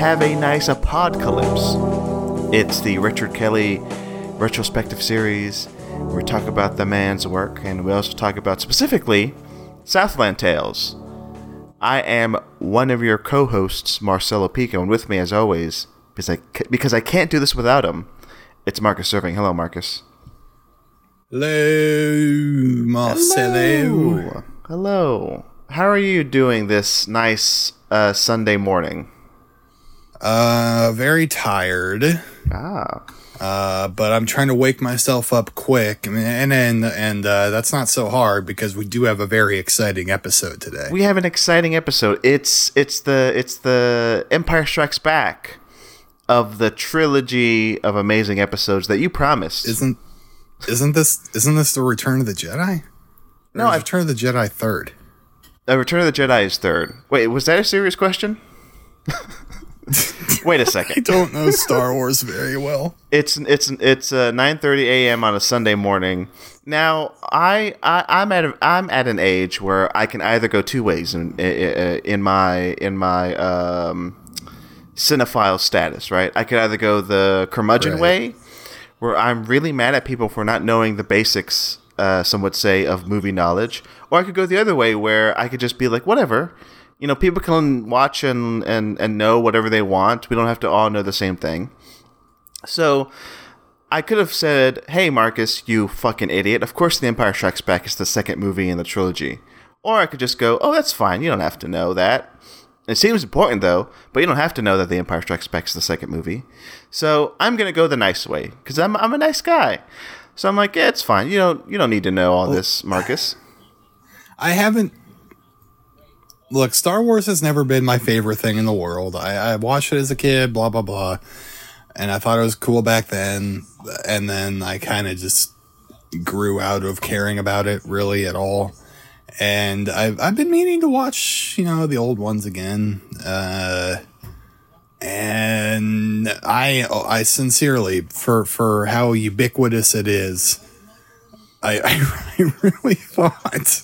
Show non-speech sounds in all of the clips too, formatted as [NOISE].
Have a Nice Apocalypse. It's the Richard Kelly retrospective series. We talk about the man's work, and we also talk about specifically Southland Tales. I am one of your co-hosts, Marcelo Pico, and with me, as always, because I because I can't do this without him, it's Marcus Serving. Hello, Marcus. Hello, Marcelo. Hello. Hello. How are you doing this nice uh, Sunday morning? Uh, very tired. Ah. Uh, but I'm trying to wake myself up quick, and and and uh, that's not so hard because we do have a very exciting episode today. We have an exciting episode. It's it's the it's the Empire Strikes Back of the trilogy of amazing episodes that you promised. isn't isn't this isn't this the Return of the Jedi? No, Or is I- Return of the Jedi third. Uh, Return of the Jedi is third. Wait, was that a serious question? [LAUGHS] [LAUGHS] Wait a second. I don't know Star Wars very well. It's it's it's uh, 9:30 a.m. on a Sunday morning. Now I, I I'm at a, I'm at an age where I can either go two ways in in, in my in my um, cinephile status. Right, I could either go the curmudgeon Right. way, where I'm really mad at people for not knowing the basics. Uh, some would say of movie knowledge, or I could go the other way where I could just be like, whatever. You know, people can watch and, and, and know whatever they want. We don't have to all know the same thing. So I could have said, "Hey, Marcus, you fucking idiot! Of course, The Empire Strikes Back is the second movie in the trilogy." Or I could just go, "Oh, that's fine. You don't have to know that." It seems important though, but you don't have to know that The Empire Strikes Back is the second movie. So I'm gonna go the nice way because I'm I'm a nice guy. So I'm like, yeah, it's fine. You don't you don't need to know all this, Marcus. I haven't. Look, Star Wars has never been my favorite thing in the world. I, I watched it as a kid, blah blah blah, and I thought it was cool back then. And then I kind of just grew out of caring about it really at all. And I've I've been meaning to watch, you know, the old ones again. Uh, and I I sincerely for for how ubiquitous it is. I, I, [LAUGHS] I really thought,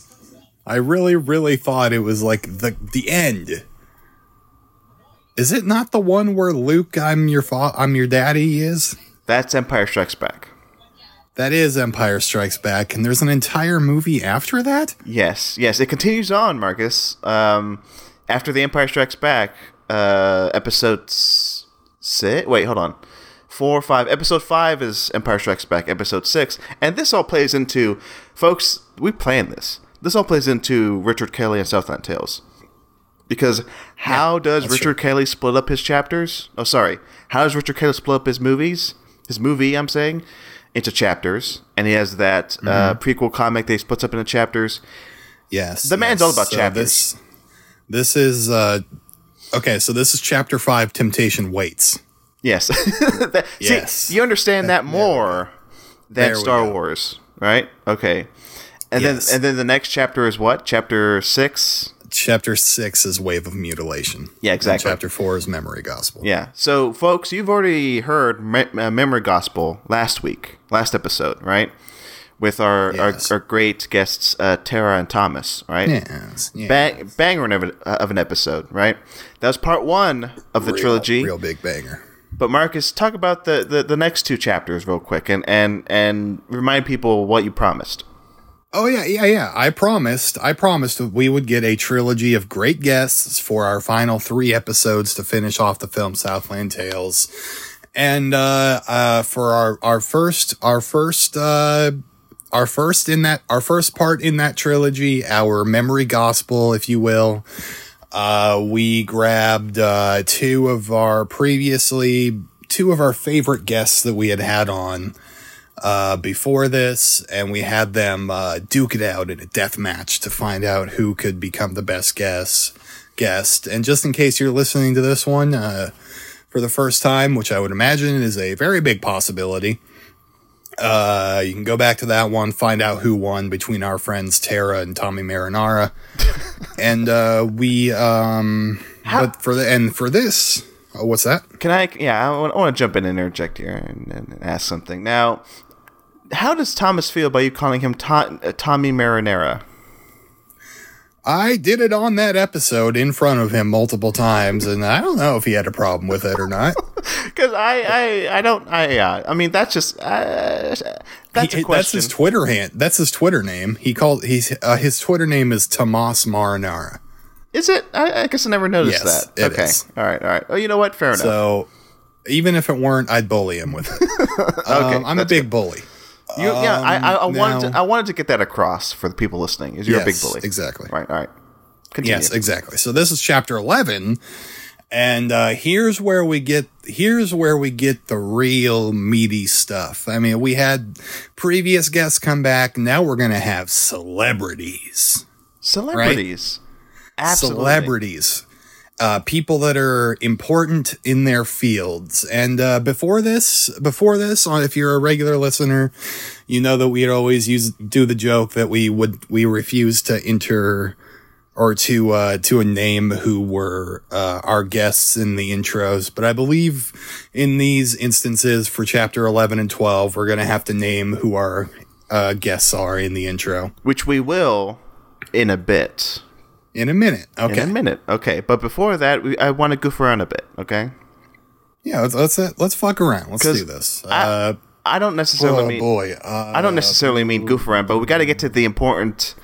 I really, really thought it was like the the end. Is it not the one where Luke, I'm your fa- I'm your daddy is? That's Empire Strikes Back. That is Empire Strikes Back, and there's an entire movie after that. Yes, yes, it continues on, Marcus. Um, after the Empire Strikes Back, uh, episode six. Wait, hold on. Four, five. Episode five is Empire Strikes Back. Episode six, and this all plays into, folks. We planned this. This all plays into Richard Kelly and Southland Tales. Because how does that's Richard Kelly split up his chapters? Oh, sorry. How does Richard Kelly split up his movies? His movie, I'm saying, into chapters, and he has that uh, Mm-hmm. prequel comic that he splits up into chapters. Yes, The man's yes. all about So chapters. This, this is uh, okay. So this is chapter five. Temptation waits. Yes. [LAUGHS] That- Yes. See, you understand that more than There Star. Wars, right? Okay. And Yes. then and then the next chapter is what? Chapter six. Chapter six is wave of mutilation. Yeah, And exactly. chapter four is memory gospel. Yeah. So, folks, you've already heard Me- uh, Memory Gospel last week, last episode, right? With our Yes. our, our great guests, uh, Tara and Thomas, right? Yes, yes. Bang, banger of, an- uh, of an episode, right? That was part one of the Real- trilogy. real big banger. But Marcus, talk about the, the, the next two chapters real quick and, and, and remind people what you promised. Oh yeah, yeah, yeah. I promised. I promised we would get a trilogy of great guests for our final three episodes to finish off the film Southland Tales, and uh, uh, for our our first our first uh, our first in that our first part in that trilogy, our memory gospel, if you will. Uh, we grabbed uh, two of our previously two of our favorite guests that we had had on uh, before this, and we had them uh, duke it out in a death match to find out who could become the best guest. Guest, and just in case you're listening to this one uh, for the first time, which I would imagine is a very big possibility, uh, you can go back to that one, find out who won between our friends Tara and Tommy Marinara, [LAUGHS] and uh, we. Um, but for the and for this, oh, what's that? Can I? Yeah, I want, I want to jump in and interject here and, and ask something. Now, how does Thomas feel about you calling him to, uh, Tommy Marinara? I did it on that episode in front of him multiple times, and I don't know if he had a problem with it or not. [LAUGHS] Because I, I, I don't, I, yeah. I mean, that's just, uh, that's He- a question. his Twitter hand. That's his Twitter name. He called he's uh, his Twitter name is Tomas Marinara. is it? I, I guess I never noticed Yes, that. it okay. is. All right. All right. Oh, you know what? Fair enough. So even if it weren't, I'd bully him with it. [LAUGHS] Um, I'm a big bully. You, yeah, I, I, I wanted to, I wanted to get that across for the people listening. Is you're a big bully? exactly. Right. All right. Continue. Yes, exactly. So this is chapter 11 and uh here's where we get here's where we get the real meaty stuff. I mean, we had previous guests come back, now we're going to have celebrities. Celebrities. Absolutely. Celebrities. Uh, people that are important in their fields. And uh, before this, before this, uh, if you're a regular listener, you know that we'd always use do the joke that we would we refuse to enter or to uh, to a name who were uh, our guests in the intros. But I believe in these instances for chapter eleven and twelve, we're gonna have to name who our uh, guests are in the intro Which we will in a bit. In a minute. Okay. In a minute. Okay. But before that, we, I want to goof around a bit. Okay. Yeah, let's let's uh, let's fuck around. Let's do this. I- uh, I don't necessarily oh mean. boy, uh, I don't necessarily mean goof around, but we got to get to the important.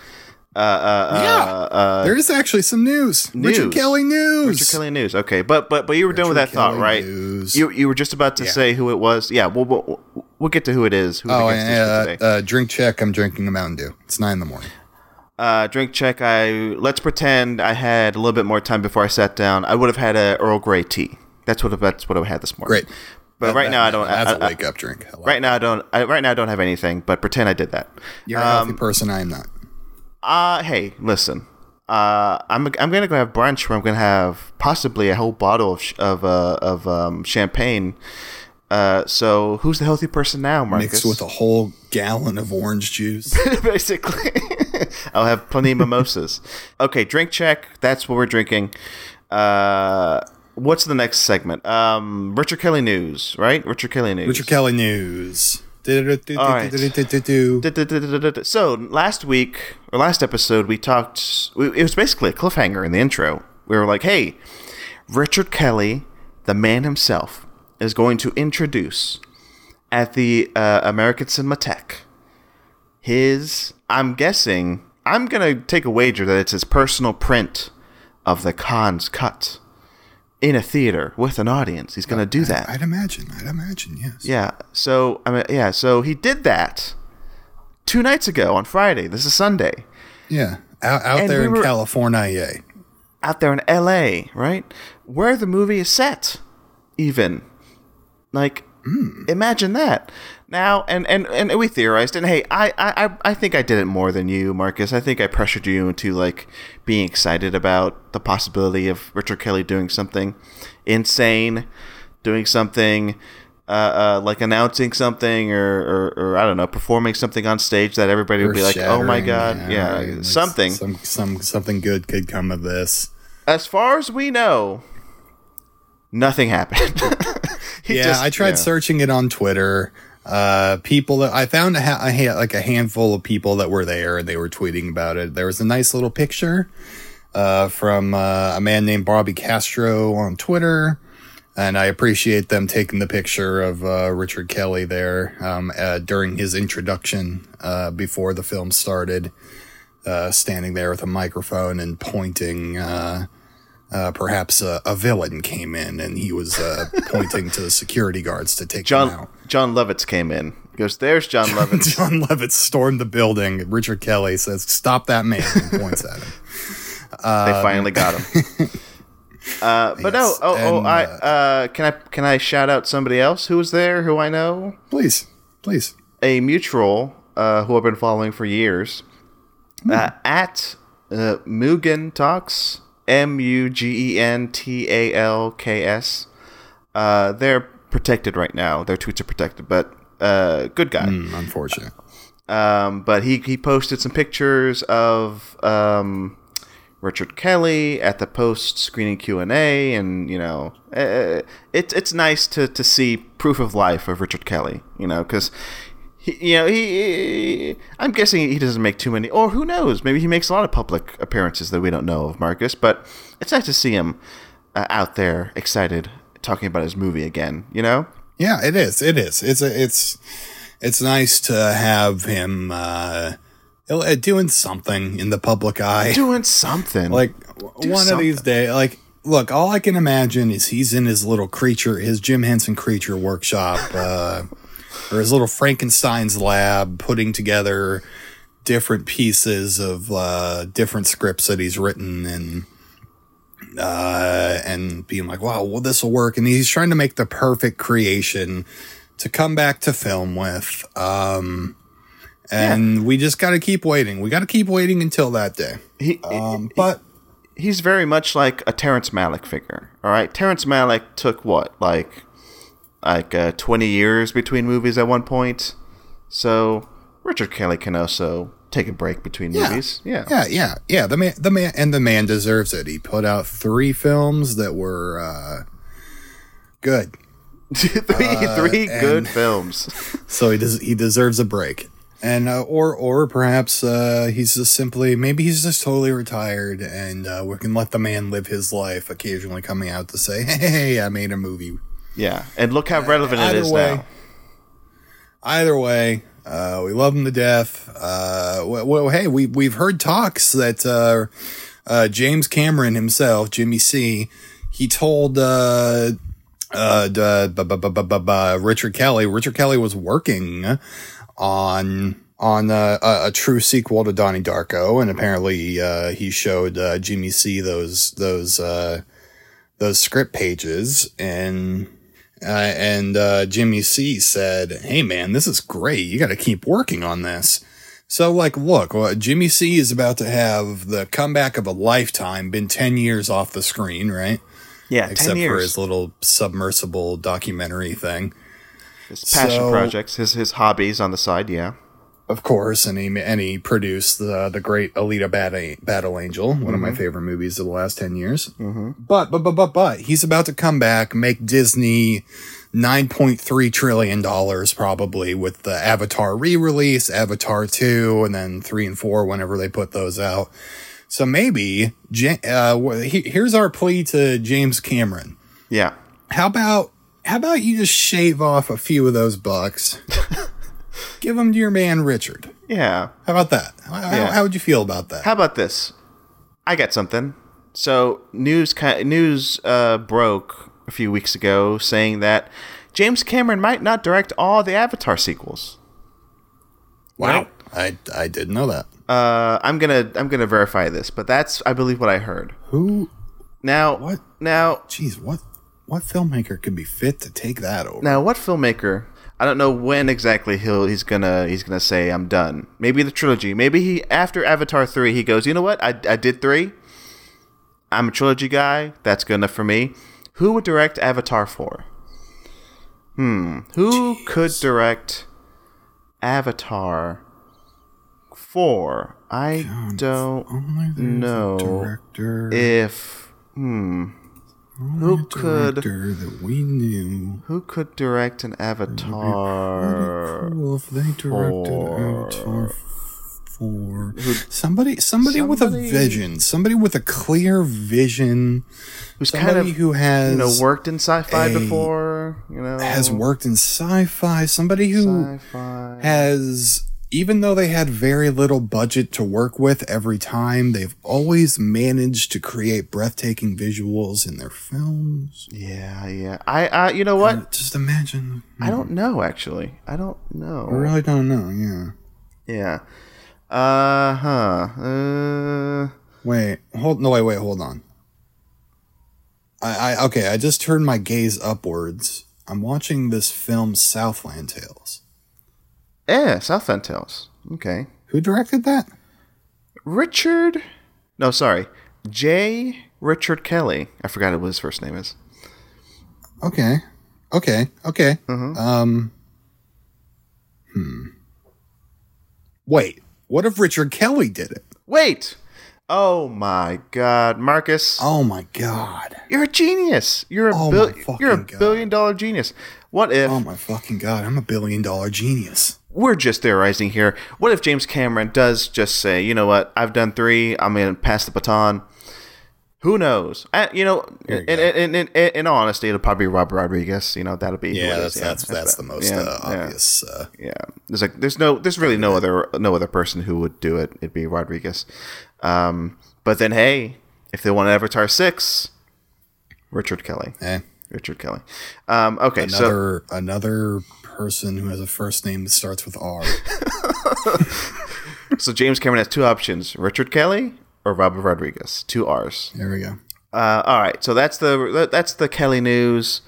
Uh, uh, Yeah. uh, uh, There's actually some news. Richard News. Kelly news. Richard Kelly news. Okay, but but but you were done with that Richard thought, right? news. You you were just about to Yeah. say who it was. Yeah, we'll we'll, we'll get to who it is. Who Oh, is and uh, uh, drink check. I'm drinking a Mountain Dew. It's nine in the morning. Uh, drink check. I let's pretend I had a little bit more time before I sat down. I would have had a Earl Grey tea. That's what that's what I had this morning. Great. But That- right that- now I don't. That's I- a I- wake up drink. I Right now I don't. I, right now I don't have anything. But pretend I did that. You're a healthy person. I am not. Uh hey, listen. Uh, I'm I'm gonna go have brunch where I'm gonna have possibly a whole bottle of sh- of uh, of um, champagne. Uh, so who's the healthy person now, Marcus? Mixed with a whole gallon of orange juice. [LAUGHS] basically. [LAUGHS] I'll have plenty of mimosas. [LAUGHS] Okay, drink check. That's what we're drinking. Uh, what's the next segment? Um, Richard Kelly news, right? Richard Kelly news. Richard Kelly news. right. So last week or last episode, we talked. It was basically a cliffhanger in the intro. We were like, "Hey, Richard Kelly, the man himself, is going to introduce at the uh, American Cinematheque his. I'm guessing. I'm gonna take a wager that it's his personal print of the Cannes cut in a theater with an audience. He's gonna do that. I'd imagine. I'd imagine. Yes. Yeah. So I mean, yeah. So he did that two nights ago on Friday. This is Sunday Yeah. Out, out And there we in were- California. Yeah. Out there in L.A. Right where the movie is set. Even like imagine that. Now and, and and we theorized and hey I, I I- think I did it more than you Marcus I think I pressured you into like being excited about the possibility of Richard Kelly doing something insane doing something uh, uh, like announcing something or, or, or I don't know performing something on stage that everybody would be like oh my god yeah, right. Like something Some some something good could come of this. as far as we know nothing happened [LAUGHS] [LAUGHS] yeah, just- I tried yeah. searching it on Twitter. Uh, people that I found a, ha- a ha- like a handful of people that were there and they were tweeting about it. There was a nice little picture uh, from uh, a man named Bobby Castro on Twitter, and I appreciate them taking the picture of uh, Richard Kelly there um, uh, during his introduction uh, before the film started, uh, standing there with a microphone and pointing. Uh, uh, perhaps a, a villain came in and he was uh, pointing to the security guards to take him out. John Jon Lovitz came in He goes there's Jon Lovitz [LAUGHS] Jon Lovitz stormed the building. Richard Kelly says, "Stop that man!" and points at him. they finally got him [LAUGHS] uh, but no Yes, oh, oh and, I uh, can I can I shout out somebody else who was there who I know Please, please. a mutual uh, who I've been following for years uh, at uh, Mugen Talks M U G E N T A L K S. Uh, they're protected right now. Their tweets are protected, but uh, good guy. Hmm, unfortunate. Um, but he he posted some pictures of um, Richard Kelly at the post screening Q and A, and you know, uh, it's it's nice to to see proof of life of Richard Kelly. You know, because he, you know, he, he- I'm guessing he doesn't make too many, or who knows? Maybe he makes a lot of public appearances that we don't know of, Marcus. But it's nice to see him uh, out there, excited, talking about his movie again. You know? Yeah, it is. It is. It's a, it's it's nice to have him uh, uh, doing something in the public eye. Doing something Like w- one of these days, like look, all I can imagine is he's in his little creature, his Jim Henson creature workshop, uh, or his little Frankenstein's lab, putting together different pieces of uh, different scripts that he's written and uh, and being like, wow, well, this will work. And he's trying to make the perfect creation to come back to film with. Um, and we just got to keep waiting. We got to keep waiting until that day. He, Um, but he's very much like a Terrence Malick figure. All right, Terrence Malick took what, like, like uh, twenty years between movies at one point. So Richard Kelly can also take a break between Yeah. movies. Yeah, yeah, yeah, yeah. The man, the man, and the man deserves it. He put out three films that were uh, good, [LAUGHS] three three good films. [LAUGHS] so he does. He deserves a break. And uh, or or perhaps uh, he's just simply maybe he's just totally retired, and uh, we can let the man live his life. Occasionally coming out to say, "Hey, I made a movie." Yeah, and look how relevant it either way, now. Either way, uh, we love him to death. Uh, well, well, hey, we we've heard talks that uh, uh, James Cameron himself, Jimmy C, he told uh, uh, Richard Kelly. Richard Kelly was working on on uh, a, a true sequel to Donnie Darko, and apparently uh, he showed uh, Jimmy C those those uh, those script pages and. Uh, and uh, Jimmy C said, "Hey man, this is great. You got to keep working on this." So, like, look, well, Jimmy C is about to have the comeback of a lifetime. Been ten years off the screen, right? Yeah, Except for his little submersible documentary thing, His passion So- projects, his his hobbies on the side. Yeah, of course. And he and he produced the the great Alita Battle, Battle Angel, one of my favorite movies of the last ten years. But but but but but he's about to come back, make Disney nine point three trillion dollars probably with the Avatar re-release, Avatar two, and then three and four whenever they put those out. So maybe uh, here's our plea to James Cameron. yeah. How about how about you just shave off a few of those bucks? [LAUGHS] Give them to your man Richard. Yeah. How about that? How, Yeah. how would you feel about that? How about this? I got something. So news news uh, broke a few weeks ago saying that James Cameron might not direct all the Avatar sequels. wow, I I didn't know that. Uh, I'm gonna I'm gonna verify this, but that's I believe what I heard. Who? Now What? Now jeez, what what filmmaker could be fit to take that over? now what filmmaker? I don't know when exactly he'll he's gonna he's gonna say I'm done. Maybe the trilogy. Maybe he after Avatar three he goes. You know what? I I did three. I'm a trilogy guy. That's good enough for me. Who would direct Avatar four? Hmm. Who could direct Avatar four? I don't Only know director. if hmm. Who could that we knew? who could direct an Avatar? Cool if they directed Four. Avatar four. Somebody, somebody, with a vision. Somebody with a clear vision. Who's Somebody kind of who has you know worked in sci-fi a- before? You know has worked in sci-fi. Somebody who sci-fi. has even though they had very little budget to work with every time, they've always managed to create breathtaking visuals in their films. Yeah, yeah. I, I, you know what? Just imagine. I don't know actually. I don't know. I really don't know. Yeah. Yeah. Uh huh. Uh. Wait. Hold. No. Wait. Wait. Hold on. I. I. Okay. I just turned my gaze upwards. I'm watching this film Southland Tales. Yeah, Southland Tales. Okay. Who directed that? Richard. No, sorry. J. Richard Kelly. I forgot what his first name is. Okay. Okay. Okay. Mhm. Um. Hmm. Wait. What if Richard Kelly did it? Wait. Oh my God, Marcus. Oh my god. You're a genius. You're a Oh bil- my fucking you're a billion dollar genius. What if Oh my fucking god. I'm a billion dollar genius. We're just theorizing here. What if James Cameron does just say, you know what, I've done three, I'm going to pass the baton? Who knows? I, you know, you in, in, in, in, all honesty, it'll probably be Robert Rodriguez. You know, that'll be Yeah, that's is. that's that's the most Yeah, uh, yeah. obvious. Uh, Yeah, there's like there's no there's really no other no other person who would do it. It'd be Rodriguez. Um, but then hey, if they want an Avatar six, Richard Kelly. eh. Richard Kelly. Um, okay, so Another another person who has a first name that starts with R. [LAUGHS] so James Cameron has two options: Richard Kelly or Robert Rodriguez. Two R's. There we go. Uh, all right, so that's the that's the Kelly news.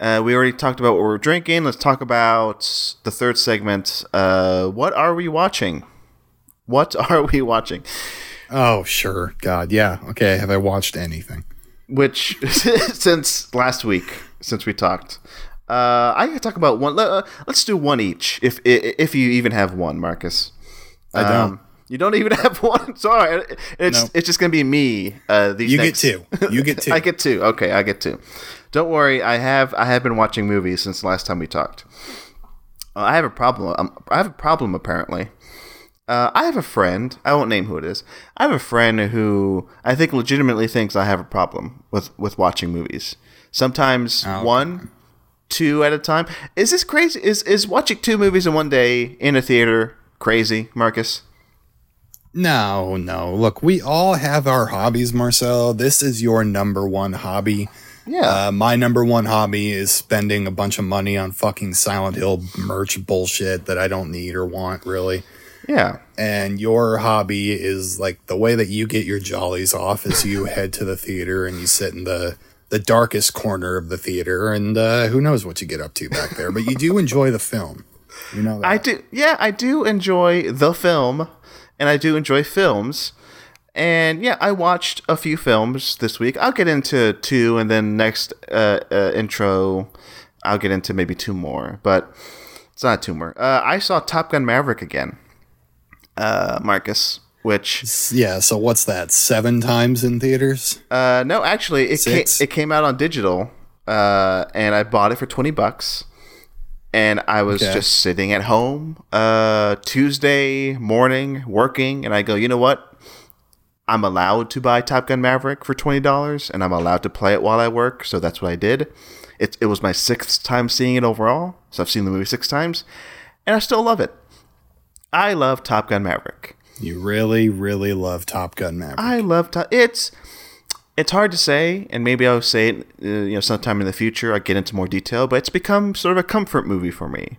Uh, we already talked about what we're drinking. Let's talk about the third segment. Uh, what are we watching? What [LAUGHS] are we watching? Oh, sure. God, yeah. Okay. Have I watched anything? Which [LAUGHS] since last week, since we talked, uh, I could talk about one. let- Uh, let's do one each, if if you even have one, Marcus. I don't. Um, you don't even [LAUGHS] have one. Sorry, it's No. it's just gonna be me. Uh, these You next- get two. You get [LAUGHS] two. I get two. Okay, I get two. Don't worry, I have I have been watching movies since the last time we talked. Uh, I have a problem. Um, I have a problem apparently. Uh, I have a friend. I won't name who it is. I have a friend who I think legitimately thinks I have a problem with with watching movies. Sometimes Oh, one, two at a time. Is this crazy? Is is watching two movies in one day in a theater crazy, Marcus? No, no. Look, we all have our hobbies, Marcel. This is your number one hobby. Yeah. Uh, my number one hobby is spending a bunch of money on fucking Silent Hill merch bullshit that I don't need or want, really. yeah. And your hobby is like the way that you get your jollies off is you [LAUGHS] head to the theater and you sit in the the darkest corner of the theater and uh, who knows what you get up to back there, but you do enjoy the film. You know that. I do. Yeah, I do enjoy the film, and I do enjoy films. And yeah, I watched a few films this week. I'll get into two, and then next uh, uh, intro, I'll get into maybe two more. But it's not two more. Uh, I saw Top Gun Maverick again, uh, Marcus. Which yeah, so what's that? 7 times in theaters? uh, no, actually, it came, it came out on digital, uh, and I bought it for twenty bucks. And I was Okay. just sitting at home uh, Tuesday morning working, and I go, you know what? I'm allowed to buy Top Gun Maverick for twenty dollars, and I'm allowed to play it while I work. So that's what I did. It it was my sixth time seeing it overall, so I've seen the movie six times, and I still love it. I love Top Gun Maverick. You really really love Top Gun Maverick. I love Top. It's it's hard to say, and maybe I'll say it, uh, you know, sometime in the future. I get into more detail, but it's become sort of a comfort movie for me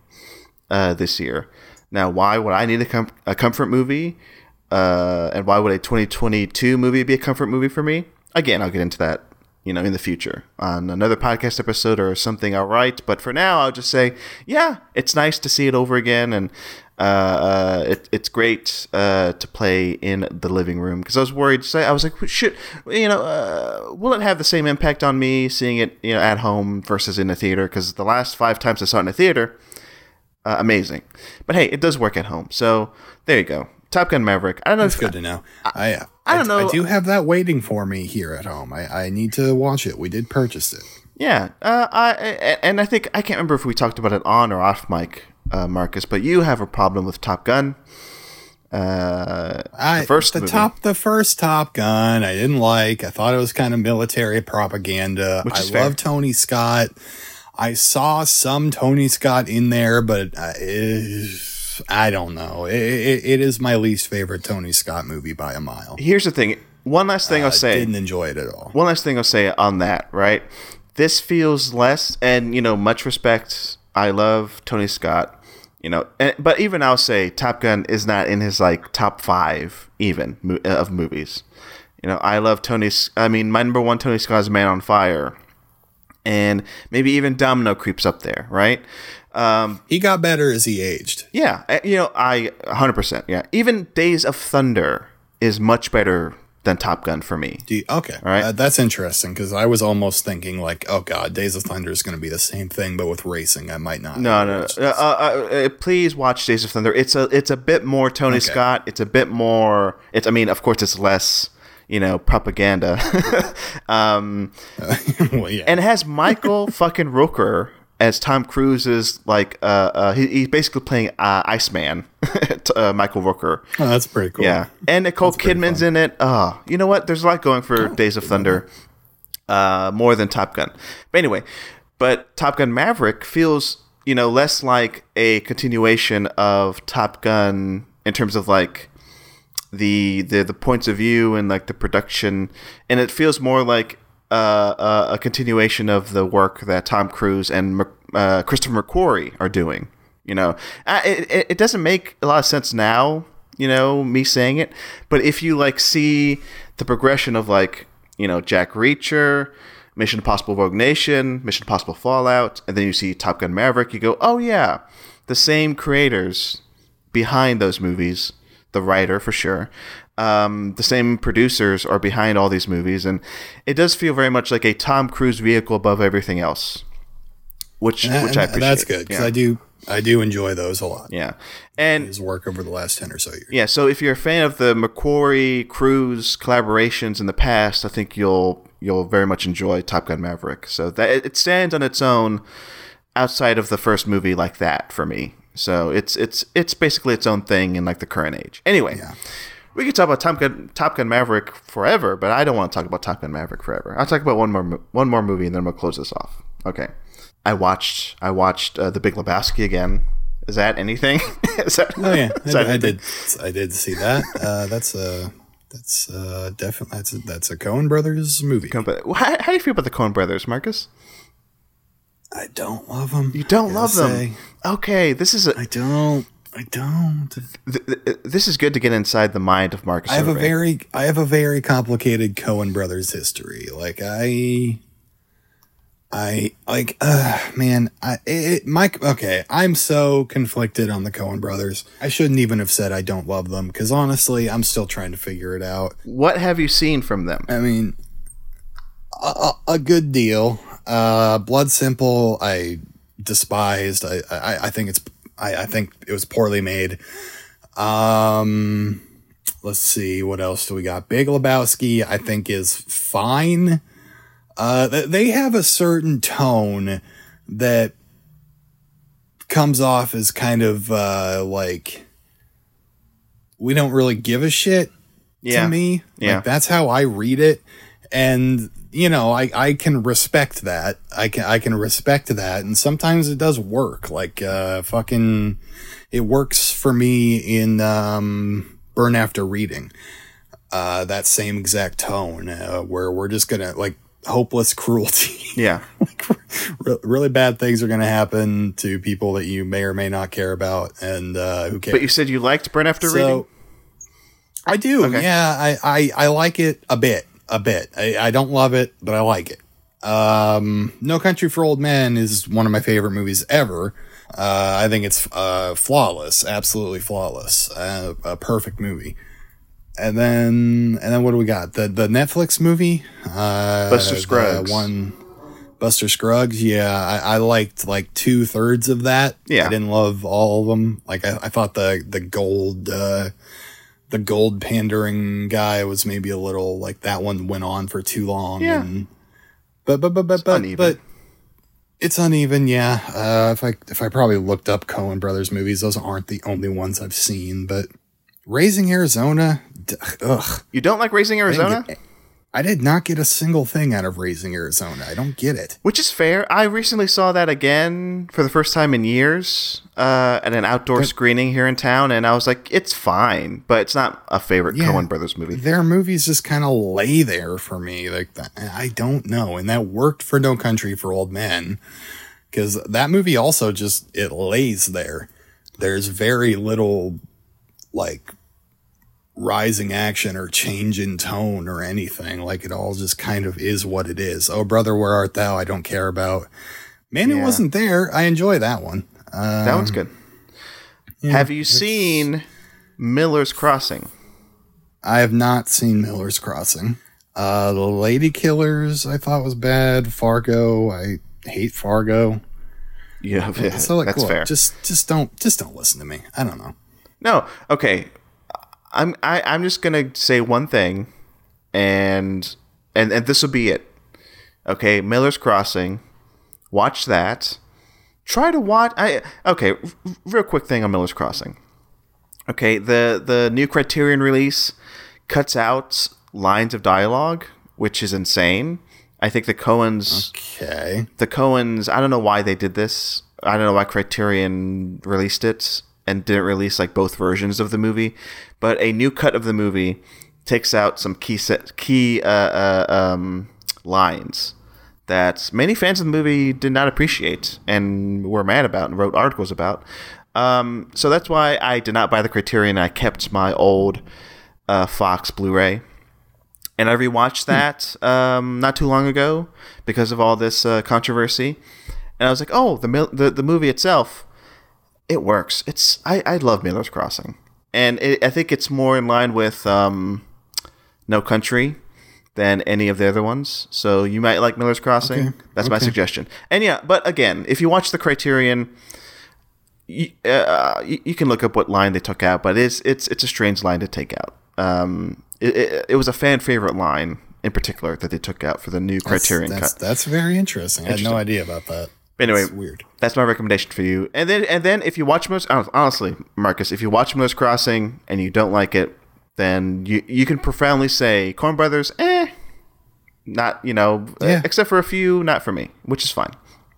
uh, this year. Now, why would I need a, com- a comfort movie? Uh, and why would a 2022 movie be a comfort movie for me? Again, I'll get into that, you know, in the future on another podcast episode or something I'll write. But for now, I'll just say, yeah, it's nice to see it over again, and uh, uh, it, it's great uh, to play in the living room because I was worried. Say, I was like, shit, you know, uh, will it have the same impact on me seeing it, you know, at home versus in a theater? Because the last five times I saw it in a theater, uh, amazing. But hey, it does work at home. So there you go. Top Gun Maverick. I don't know It's good to know. I uh, I don't know. I do have that waiting for me here at home. I, I need to watch it. We did purchase it. Yeah, uh, I and I think I can't remember if we talked about it on or off mic, uh, Marcus. But you have a problem with Top Gun. Uh, I, the first the movie. top the first Top Gun I didn't like. I thought it was kind of military propaganda. I fair. love Tony Scott. I saw some Tony Scott in there, but uh, eh, I don't know. It, it, it is my least favorite Tony Scott movie by a mile. Here's the thing. One last thing I'll say. didn't enjoy it at all. One last thing I'll say on that. Right. This feels less, and you know, much respect. I love Tony Scott. You know, and, but even I'll say Top Gun is not in his like top five even mo- uh, of movies. You know, I love Tony. i mean, my number one Tony Scott is Man on Fire, and maybe even Domino creeps up there, right? Um, He got better as he aged. yeah, uh, you know, I 100%. Yeah, even Days of Thunder is much better than Top Gun for me. You, okay, right. Uh, that's interesting because I was almost thinking like, oh god, Days of Thunder is going to be the same thing, but with racing. I might not. No, no. Uh, uh, uh, please watch Days of Thunder. It's a it's a bit more Tony Okay. Scott. It's a bit more. It's. I mean, of course, it's less. You know, propaganda. [LAUGHS] um, [LAUGHS] well, yeah. and it has Michael [LAUGHS] fucking Rooker as Tom Cruise is like uh, uh he, he's basically playing uh, Iceman, [LAUGHS] uh, Michael Rooker. Oh, that's pretty cool. Yeah, and Nicole Kidman's in it. Oh, you know what? There's a lot going for Days of Thunder, uh, more than Top Gun. But anyway, but Top Gun Maverick feels you know less like a continuation of Top Gun in terms of like the the the points of view and like the production, and it feels more like uh, uh, a continuation of the work that Tom Cruise and uh, Christopher McQuarrie are doing. You know, it, it, it doesn't make a lot of sense now. You know, me saying it, but if you like see the progression of like you know Jack Reacher, Mission Impossible Rogue Nation, Mission Impossible Fallout, and then you see Top Gun Maverick, you go, oh yeah, the same creators behind those movies, the writer for sure, um, the same producers are behind all these movies, and it does feel very much like a Tom Cruise vehicle above everything else, which And- which I appreciate. That's good because yeah. I do I do enjoy those a lot. Yeah, and His work over the last ten or so years. yeah, so if you're a fan of the McQuarrie Cruise collaborations in the past, I think you'll you'll very much enjoy Top Gun Maverick. So that it stands on its own outside of the first movie like that for me. So it's it's it's basically its own thing in like the current age. Anyway, Yeah. We could talk about Top Gun Top Gun Maverick forever, but I don't want to talk about Top Gun Maverick forever. I'll talk about one more one more movie and then we'll close this off. Okay. I watched I watched uh, The Big Lebowski again. Is that anything? [LAUGHS] Is that, Oh yeah, I, that I did. I did see that. Uh, that's a that's uh, definitely that's a, that's a Coen Brothers movie. But how, how do you feel about the Coen Brothers, Marcus? I don't love them. You don't love them. Okay, this is a, I don't. I don't. th- th- this is good to get inside the mind of Marcus. I have a very I have a very complicated Coen brothers history. Like I I like uh man, I it, Mike okay, I'm so conflicted on the Coen brothers. I shouldn't even have said I don't love them cuz honestly, I'm still trying to figure it out. what have you seen from them? I mean a, a, a good deal. Uh Blood Simple I despised. I I, I think it's I, I think it was poorly made. Um let's see what else do we got big lebowski i think is fine uh they have a certain tone that comes off as kind of uh like we don't really give a shit Yeah. to me Yeah. like that's how i read it and you know i i can respect that. I can i can respect that. And sometimes it does work. Like uh fucking it works for me in um burn after reading. Uh that same exact tone uh, where we're just gonna like hopeless cruelty. [LAUGHS] Yeah, like re- really bad things are gonna happen to people that you may or may not care about and uh who cares? But you said you liked Burn After Reading. I do. Okay. Yeah, I, I, I like it a bit, a bit. I, I don't love it, but I like it. Um, No Country for Old Men is one of my favorite movies ever. Uh, I think it's uh, flawless, absolutely flawless, uh, a perfect movie. And then, and then what do we got? The the Netflix movie, uh, Buster Scruggs. one, Buster Scruggs. Yeah, I, I liked like two thirds of that. Yeah. I didn't love all of them. Like I, I thought the the gold. The gold pandering guy was maybe a little like that one went on for too long. Yeah. And, but but but but but uneven. but it's uneven. Yeah. Uh, if I if I probably looked up Coen Brothers movies, those aren't the only ones I've seen. But Raising Arizona, d- ugh. You don't like Raising Arizona, get- I did not get a single thing out of Raising Arizona. I don't get it. which is fair. I recently saw that again for the first time in years uh, at an outdoor screening here in town, and I was like, it's fine, but it's not a favorite Yeah. Coen Brothers movie. Their movies just kind of lay there for me. Like that, I don't know, and that worked for No Country for Old Men because that movie also just it lays there. There's very little like rising action or change in tone or anything. Like it all just kind of is what it is. Oh brother, where art thou? I don't care about. Man, Yeah. it wasn't there. I enjoy that one. Uh, That one's good. Have you seen Miller's Crossing? I have not seen Miller's Crossing. Uh, the Lady Killers I thought was bad. Fargo, I hate Fargo. Yeah, So like, that's look, fair. just just don't just don't listen to me. I don't know. No, okay. I'm I, I'm just gonna say one thing, and and and this will be it. Okay, Miller's Crossing. Watch that. try to watch. I okay. Real quick thing on Miller's Crossing. Okay, the the new Criterion release cuts out lines of dialogue, which is insane. I think the Coens Okay. the Coens, I don't know why they did this. I don't know why Criterion released it and didn't release like both versions of the movie. But a new cut of the movie takes out some key set, key uh, uh, um, lines that many fans of the movie did not appreciate and were mad about and wrote articles about. Um, so that's why I did not buy the Criterion. I kept my old uh, Fox Blu-ray and I rewatched that um, not too long ago because of all this uh, controversy, and I was like, oh, the mil- the the movie itself, it works. It's I, I love Miller's Crossing, and it, I think it's more in line with um, No Country than any of the other ones. So you might like Miller's Crossing. Okay. That's my suggestion. And yeah, but again, if you watch the Criterion. You, uh, you, you can look up what line they took out, but it's it's it's a strange line to take out. Um, it, it, it was a fan favorite line in particular that they took out for the new Criterion that's, cut. that's very interesting. I had no idea about that. Anyway, It's weird. that's my recommendation for you. And then and then if you watch most, honestly, Marcus, if you watch Miller's Crossing and you don't like it, then you you can profoundly say Coen Brothers, eh, not you know, uh, Yeah. except for a few, not for me, which is fine.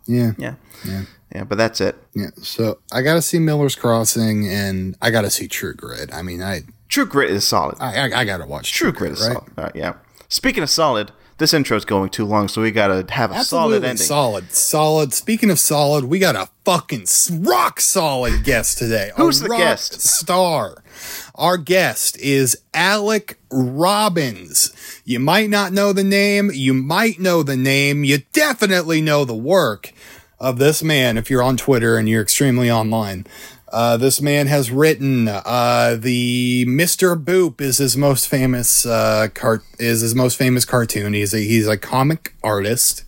Yeah. Yeah, Yeah. yeah, but that's it. Yeah. So I got to see Miller's Crossing and I got to see True Grit. I mean, I True Grit is solid. I, I, I got to watch True Grit is right? solid. Right, yeah. Speaking of solid, this intro is going too long, so we gotta have a solid Absolutely ending. solid. Solid. Speaking of solid, we got a fucking rock solid guest today. A Who's the rock guest? Star. Our guest is Alec Robbins. You might not know the name. You might know the name. You definitely know the work of this man if you're on Twitter and you're extremely online. Uh, this man has written uh, the Mr. Boop is his most famous uh, cart is his most famous cartoon. He's a, he's a comic artist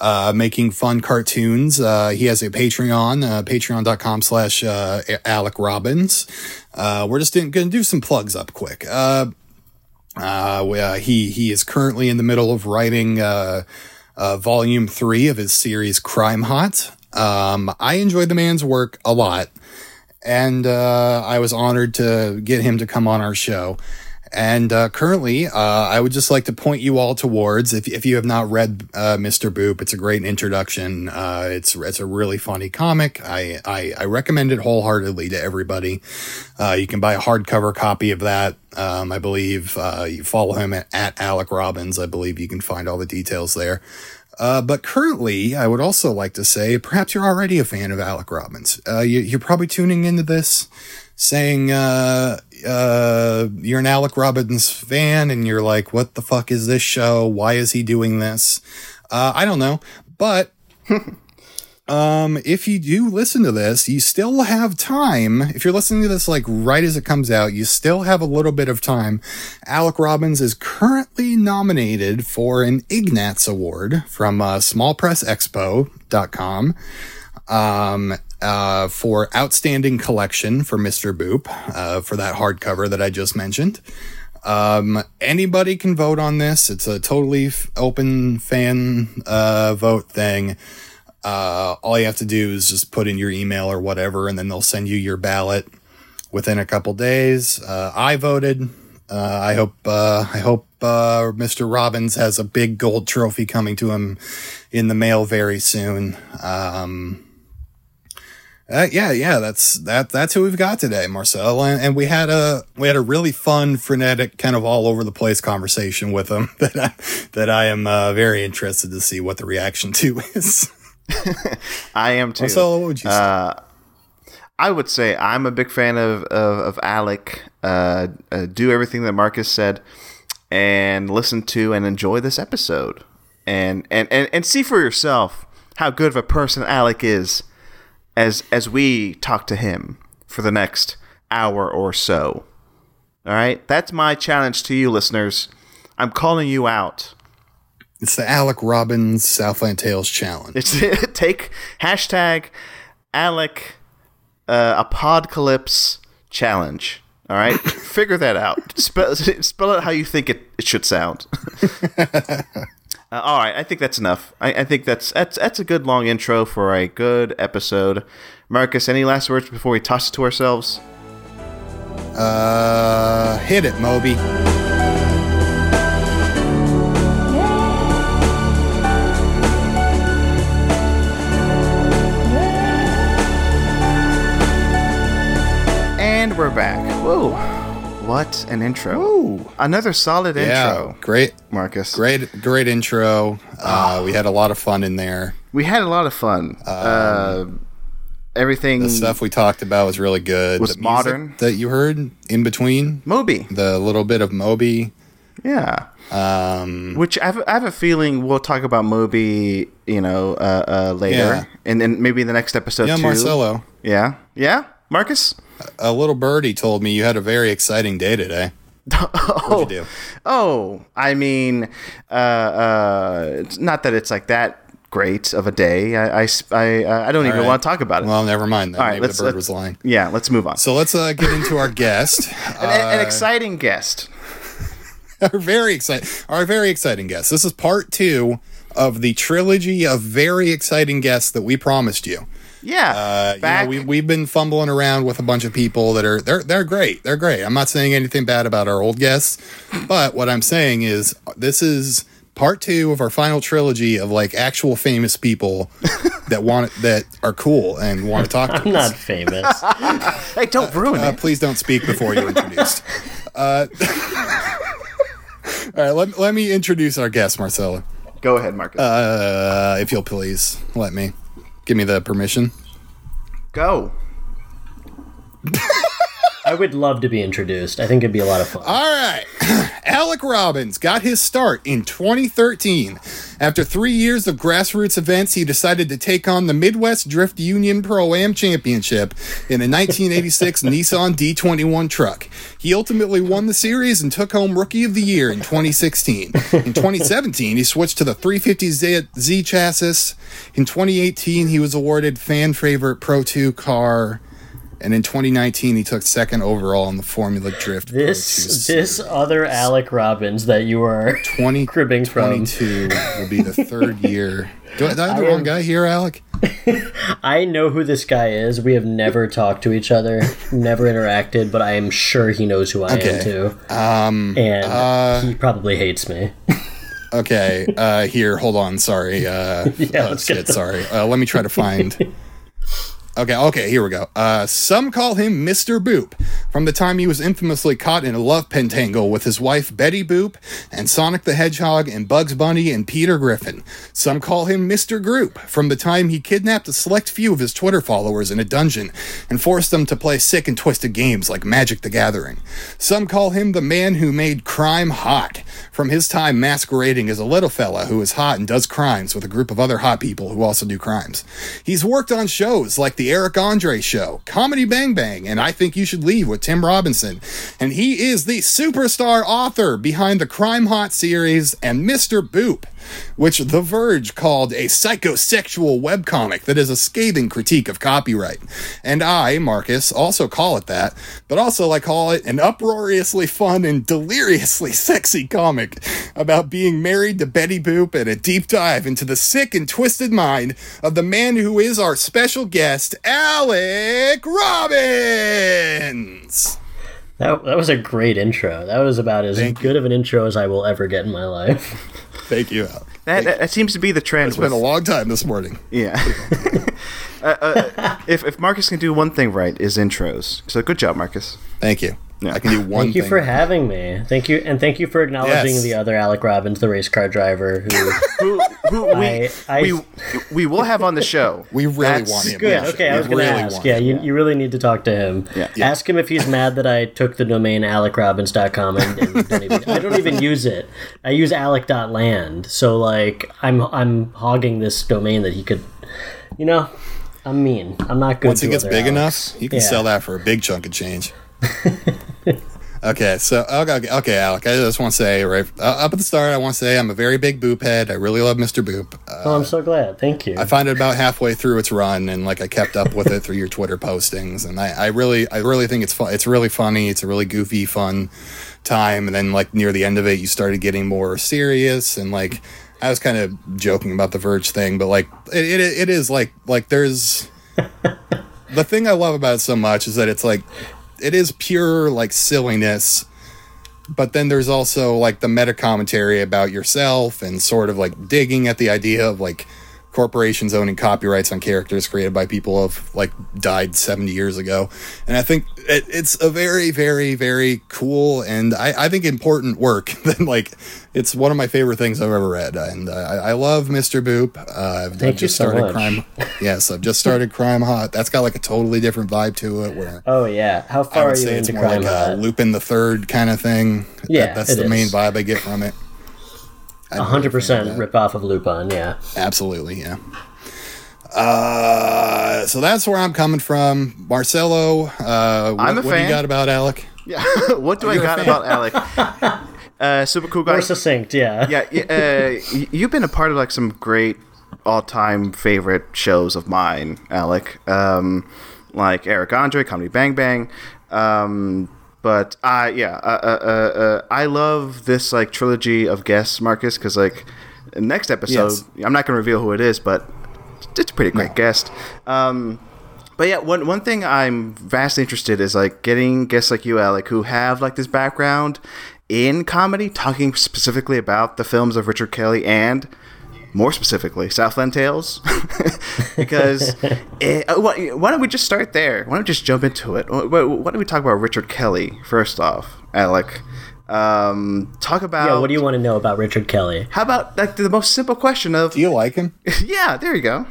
uh, making fun cartoons. Uh, he has a Patreon, uh, patreon.com slash uh, Alec Robbins. Uh, we're just going to do some plugs up quick. He, he is currently in the middle of writing volume three of his series Crime Hot. Um, I enjoy the man's work a lot and uh, I was honored to get him to come on our show. And uh, currently, uh, I would just like to point you all towards if, if you have not read uh, Mr. Boop, it's a great introduction. Uh, it's it's a really funny comic. I, I, I recommend it wholeheartedly to everybody. Uh, you can buy a hardcover copy of that. Um, I believe uh, you follow him at, at Alec Robbins. I believe you can find all the details there. Uh, but currently, I would also like to say, perhaps you're already a fan of Alec Robbins. Uh, you, you're probably tuning into this saying uh, uh, you're an Alec Robbins fan, and you're like, "What the fuck is this show? Why is he doing this?" Uh, I don't know, but [LAUGHS] um, if you do listen to this, you still have time. If you're listening to this like right as it comes out, you still have a little bit of time. Alec Robbins is currently nominated for an Ignatz Award from uh, smallpressexpo.com um, uh, for outstanding collection for Mr. Boop uh, for that hardcover that I just mentioned. Um, anybody can vote on this. It's a totally f- open fan uh, vote thing. Uh, all you have to do is just put in your email or whatever, and then they'll send you your ballot within a couple days. Uh, I voted. Uh, I hope. Uh, I hope uh, Mr. Robbins has a big gold trophy coming to him in the mail very soon. Um, uh, yeah, yeah, that's that. That's who we've got today, Marcel, and, and we had a we had a really fun, frenetic, kind of all over the place conversation with him [LAUGHS] that I that I am very interested to see what the reaction to is. [LAUGHS] [LAUGHS] I am too. Marcel, what would you say? Uh, I would say I'm a big fan of of, of Alec. Uh, uh, do everything that Marcus said, and listen to and enjoy this episode, and and and, and see for yourself how good of a person Alec is, as as we talk to him for the next hour or so. All right, that's my challenge to you, listeners. I'm calling you out. It's the Alec Robbins Southland Tales Challenge. It's [LAUGHS] take hashtag Alec uh, Apocalypse Challenge. All right, [LAUGHS] figure that out. Spell, [LAUGHS] spell it how you think it, it should sound. Uh, all right, I think that's enough. I, I think that's that's that's a good long intro for a good episode. Marcus, any last words before we toss it to ourselves? Uh, hit it, Moby. And we're back. Whoa. What an intro. Woo. Another solid Yeah, intro, great, Marcus. great, great intro. Uh, we had a lot of fun in there. We had a lot of fun. uh, everything. The stuff we talked about was really good. Was the music modern. that you heard in between Moby. the little bit of Moby. Yeah. Um, Which I have, I have a feeling we'll talk about Moby, you know, uh, uh, later, Yeah. and then maybe in the next episode yeah, too. Marcelo, Yeah, yeah, Marcus. a little birdie told me you had a very exciting day today. [LAUGHS] Do? Oh, I mean, uh, uh, not that it's like that great of a day. I, I, I, uh, I don't even right. want to talk about it. Well, never mind. Then. All right, Maybe let's- the bird let's- was lying. yeah, let's move on. So let's uh, get into our guest. [LAUGHS] an, an exciting guest. [LAUGHS] our very exciting, our very exciting guest. This is part two of the trilogy of very exciting guests that we promised you. Yeah, Uh, back. you know, we, we've been fumbling around with a bunch of people that are they're they're great. They're great. I'm not saying anything bad about our old guests, but what I'm saying is this is part two of our final trilogy of like actual famous people [LAUGHS] that want that are cool and want to talk to [LAUGHS] I'm us. not famous. [LAUGHS] hey, don't ruin Uh, it. please don't speak before you're introduced. Uh, all right, let, let me introduce our guest, Marcelo. Go ahead, Marcus. Uh, if you'll please let me give me the permission. Go. [LAUGHS] I would love to be introduced. I think it'd be a lot of fun. All right. [CLEARS THROAT] Alec Robbins got his start in 2013. After three years of grassroots events, he decided to take on the Midwest Drift Union Pro Am Championship in a 1986 [LAUGHS] Nissan D21 truck. He ultimately won the series and took home Rookie of the Year in 2016. In [LAUGHS] 2017, he switched to the 350Z Z chassis. In 2018, he was awarded fan favorite Pro 2 car. And in 2019, he took second overall in the Formula Drift. This this other Alec Robbins that you are 20, [LAUGHS] cribbing from. 22 will be the third [LAUGHS] year. Do I, have the I wrong am- guy here, Alec? [LAUGHS] I know who this guy is. We have never talked to each other, never interacted, but I am sure he knows who I Okay. am too. Um, and uh, he probably hates me. Okay, uh, here, hold on. Sorry. Uh, Yeah, let's get shit, sorry. Uh, let me try to find. Okay, okay, here we go. Uh, some call him Mr. Boop from the time he was infamously caught in a love pentangle with his wife Betty Boop and Sonic the Hedgehog and Bugs Bunny and Peter Griffin. Some call him Mr. Group from the time he kidnapped a select few of his Twitter followers in a dungeon and forced them to play sick and twisted games like Magic the Gathering. Some call him the man who made crime hot from his time masquerading as a little fella who is hot and does crimes with a group of other hot people who also do crimes. He's worked on shows like The Eric Andre Show, Comedy Bang Bang, and I Think You Should Leave with Tim Robinson. And he is the superstar author behind the Crime Hot series and Mr. Boop, which The Verge called a psychosexual webcomic that is a scathing critique of copyright. And I, Marcus, also call it that, but also I call it an uproariously fun and deliriously [LAUGHS] sexy comic about being married to Betty Boop and a deep dive into the sick and twisted mind of the man who is our special guest, Alec Robbins. That, that was a great intro. That was about as Thank good of an intro as I will ever get in my life. [LAUGHS] Thank you, Alec. That, that, that seems to be the trend. It's been a long time this morning. Yeah. [LAUGHS] uh, uh, if if Marcus can do one thing right, is intros. So good job, Marcus. Thank you. Yeah. I can do one Thank you thing. for having me. Thank you, and thank you for acknowledging Yes. the other Alec Robbins, the race car driver, who [LAUGHS] Who, who we, I- I- we we will have on the show. [LAUGHS] we really That's want him. That's good. Yeah, okay, I we was going to really ask. want Yeah, him. you, you really need to talk to him. Yeah. Yeah. Ask him if he's mad that I took the domain alecrobbins.com and, and don't even, I don't even use it. I use alec.land. So like I'm I'm hogging this domain that he could you know, I'm mean. I'm not good Once it gets big Alex. enough, you can Yeah. sell that for a big chunk of change. [LAUGHS] okay, so okay, okay, Alec. I just want to say right uh, up at the start, I want to say I'm a very big Boop head. I really love Mr. Boop. Uh, Oh, I'm so glad. Thank you. I find it about halfway through its run, and like I kept up with it through your Twitter postings, and I, I really, I really think it's fun. It's really funny. It's a really goofy, fun time. And then like near the end of it, you started getting more serious, and like I was kind of joking about the Verge thing, but like it, it, it is like like there's [LAUGHS] the thing I love about it so much is that it's like it is pure like silliness, but then there's also like the meta commentary about yourself and sort of like digging at the idea of like corporations owning copyrights on characters created by people who have like died 70 years ago and i think it, it's a very very very cool and i, I think important work [LAUGHS] that like it's one of my favorite things i've ever read and uh, I, I love mr boop uh, I've, you just so started much. crime [LAUGHS] yes i've just started crime hot that's got like a totally different vibe to it where Oh yeah. How I far are would you say it's into more crime? like a Hot? Lupin the Third kind of thing. Yeah, That- that's the main vibe I get from it. I'm A a hundred big fan of percent that. rip off of Lupin. Yeah. Absolutely, yeah. Uh, so that's where I'm coming from, Marcelo. Uh, what, I'm a what do you got about Alec? Yeah. [LAUGHS] what do I You're a got fan. about Alec? [LAUGHS] Uh, super cool guy. More succinct. Yeah. yeah, uh, you've been a part of like some great all-time favorite shows of mine, Alec. Um, like Eric Andre, Comedy Bang Bang. Um, but I, yeah, uh, uh, uh, uh, I love this like trilogy of guests, Marcus, because like next episode, Yes. I'm not going to reveal who it is, but it's a pretty great guest. Um, but yeah, one one thing I'm vastly interested is like getting guests like you, Alec, who have like this background in comedy, talking specifically about the films of Richard Kelly and more specifically Southland Tales, [LAUGHS] because [LAUGHS] it, uh, why, why don't we just start there? Why don't we just jump into it? Why, why why don't we talk about Richard Kelly first off, Alec? Um, talk about Yeah. What do you want to know about Richard Kelly? How about like the most simple question of Do you like him? [LAUGHS] yeah, there you go.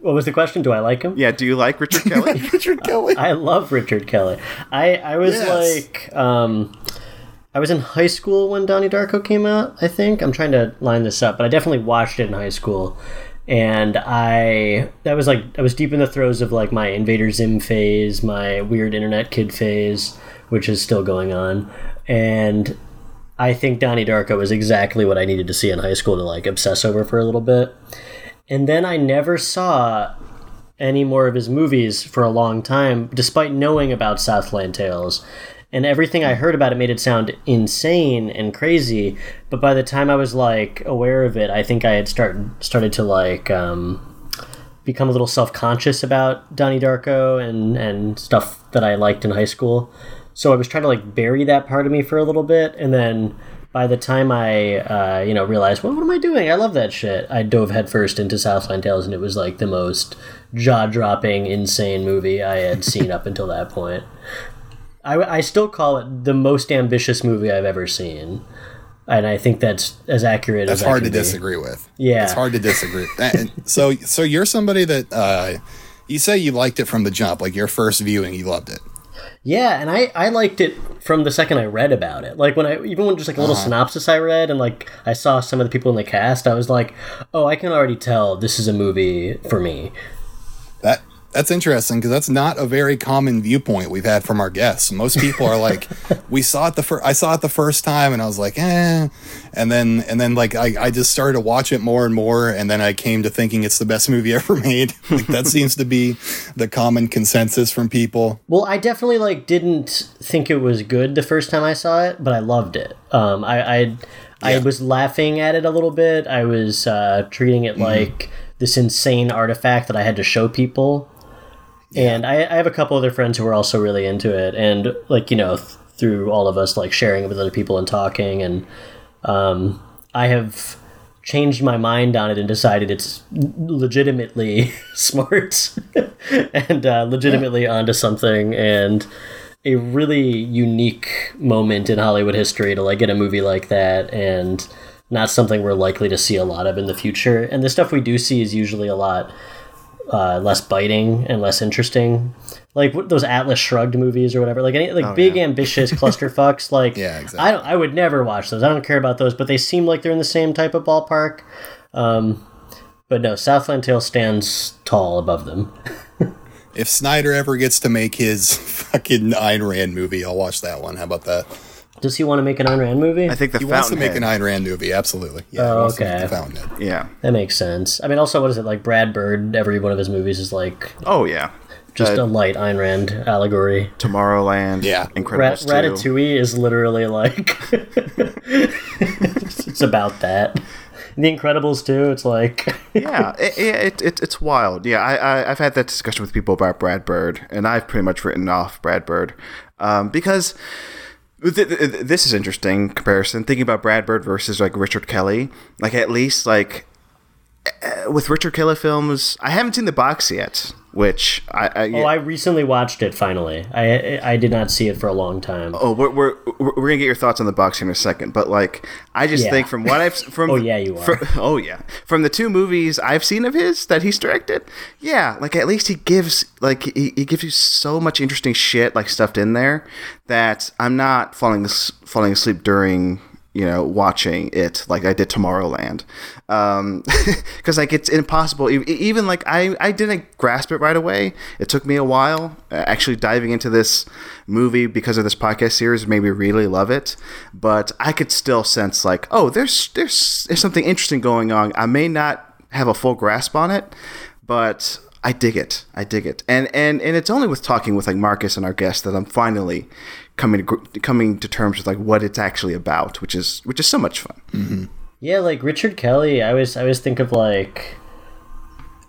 What was the question? Do I like him? yeah, do you like Richard Kelly? Richard Kelly. I love Richard Kelly. I I was Yes. like um I was in high school when Donnie Darko came out, I think. I'm trying to line this up, but I definitely watched it in high school. And I that was like I was deep in the throes of like my Invader Zim phase, my weird internet kid phase, which is still going on. And I think Donnie Darko was exactly what I needed to see in high school to like obsess over for a little bit. And then I never saw any more of his movies for a long time, despite knowing about Southland Tales. And everything I heard about it made it sound insane and crazy. But by the time I was like aware of it, I think I had start started to like um, become a little self conscious about Donnie Darko and and stuff that I liked in high school. So I was trying to like bury that part of me for a little bit, and then by the time I uh, you know realized, well, what am I doing? I love that shit. I dove headfirst into Southland Tales, and it was like the most jaw dropping, insane movie I had seen up until that point. I, I still call it the most ambitious movie I've ever seen. And I think that's as accurate That's as hard to be. disagree with. Yeah. it's hard to disagree. [LAUGHS] So, so you're somebody that uh, you say you liked it from the jump, like your first viewing, you loved it. Yeah, and I, I liked it from the second I read about it. Like when I even when just like a little synopsis I read and like I saw some of the people in the cast, I was like, oh, I can already tell this is a movie for me. That that's interesting because that's not a very common viewpoint we've had from our guests. Most people are like, [LAUGHS] "We saw it the first. I saw it the first time, and I was like, eh," and then and then like I, I just started to watch it more and more, and then I came to thinking it's the best [LAUGHS] movie ever made. [LAUGHS] like that seems to be the common consensus from people. Well, I definitely like didn't think it was good the first time I saw it, but I loved it. Um, I I, I Yeah. was laughing at it a little bit. I was uh, treating it like this insane artifact that I had to show people. And I, I have a couple other friends who are also really into it, and like you know, th- through all of us like sharing it with other people and talking, and um, I have changed my mind on it and decided it's legitimately [LAUGHS] smart [LAUGHS] and uh, legitimately onto something. And a really unique moment in Hollywood history to like get a movie like that and not something we're likely to see a lot of in the future. And the stuff we do see is usually a lot uh, less biting and less interesting. Like what- those Atlas Shrugged movies or whatever, like any like big ambitious [LAUGHS] clusterfucks. Like Yeah, exactly. I don't, I would never watch those. I don't care about those, but they seem like they're in the same type of ballpark. Um, but no, Southland Tale stands tall above them. If Snyder ever gets to make his [LAUGHS] fucking Ayn Rand movie, I'll watch that one. How about that? Does he want to make an Ayn Rand movie? I think the He wants to make an Fountainhead. Ayn Rand movie, absolutely. Yeah, Oh, he wants to make okay. the Fountainhead. Yeah. that makes sense. I mean, also, what is it like? Brad Bird. Every one of his movies is like Oh yeah. just Uh, a light Ayn Rand allegory. Tomorrowland. Yeah. Incredibles Rat- Ratatouille is literally like [LAUGHS] it's about that. The Incredibles too. It's like [LAUGHS] yeah, it, it, it, it's wild. Yeah, I, I I've had that discussion with people about Brad Bird, and I've pretty much written off Brad Bird um, because. Th- th- this is interesting comparison. Thinking about Brad Bird versus like Richard Kelly, like at least like uh, with Richard Kelly films, I haven't seen the box yet, which I, I oh, I recently watched it finally. I I did not see it for a long time. Oh, we're we're, we're gonna get your thoughts on the box here in a second, but like I just Yeah. think from what I've [LAUGHS] from Oh, yeah, you are. from- oh yeah, from the two movies I've seen of his that he's directed, yeah, like at least he gives like he, he gives you so much interesting shit like stuffed in there that I'm not falling falling asleep during you know watching it like I did Tomorrowland, [LAUGHS] because like it's impossible. Even like I I didn't grasp it right away. It took me a while uh, actually diving into this movie because of this podcast series made me really love it. But I could still sense like oh there's there's there's something interesting going on. I may not have a full grasp on it, but I dig it. I dig it. And and and it's only with talking with like Marcus and our guest that I'm finally coming to, coming to terms with like what it's actually about, which is which is so much fun. Yeah, like Richard Kelly, I always I always think of like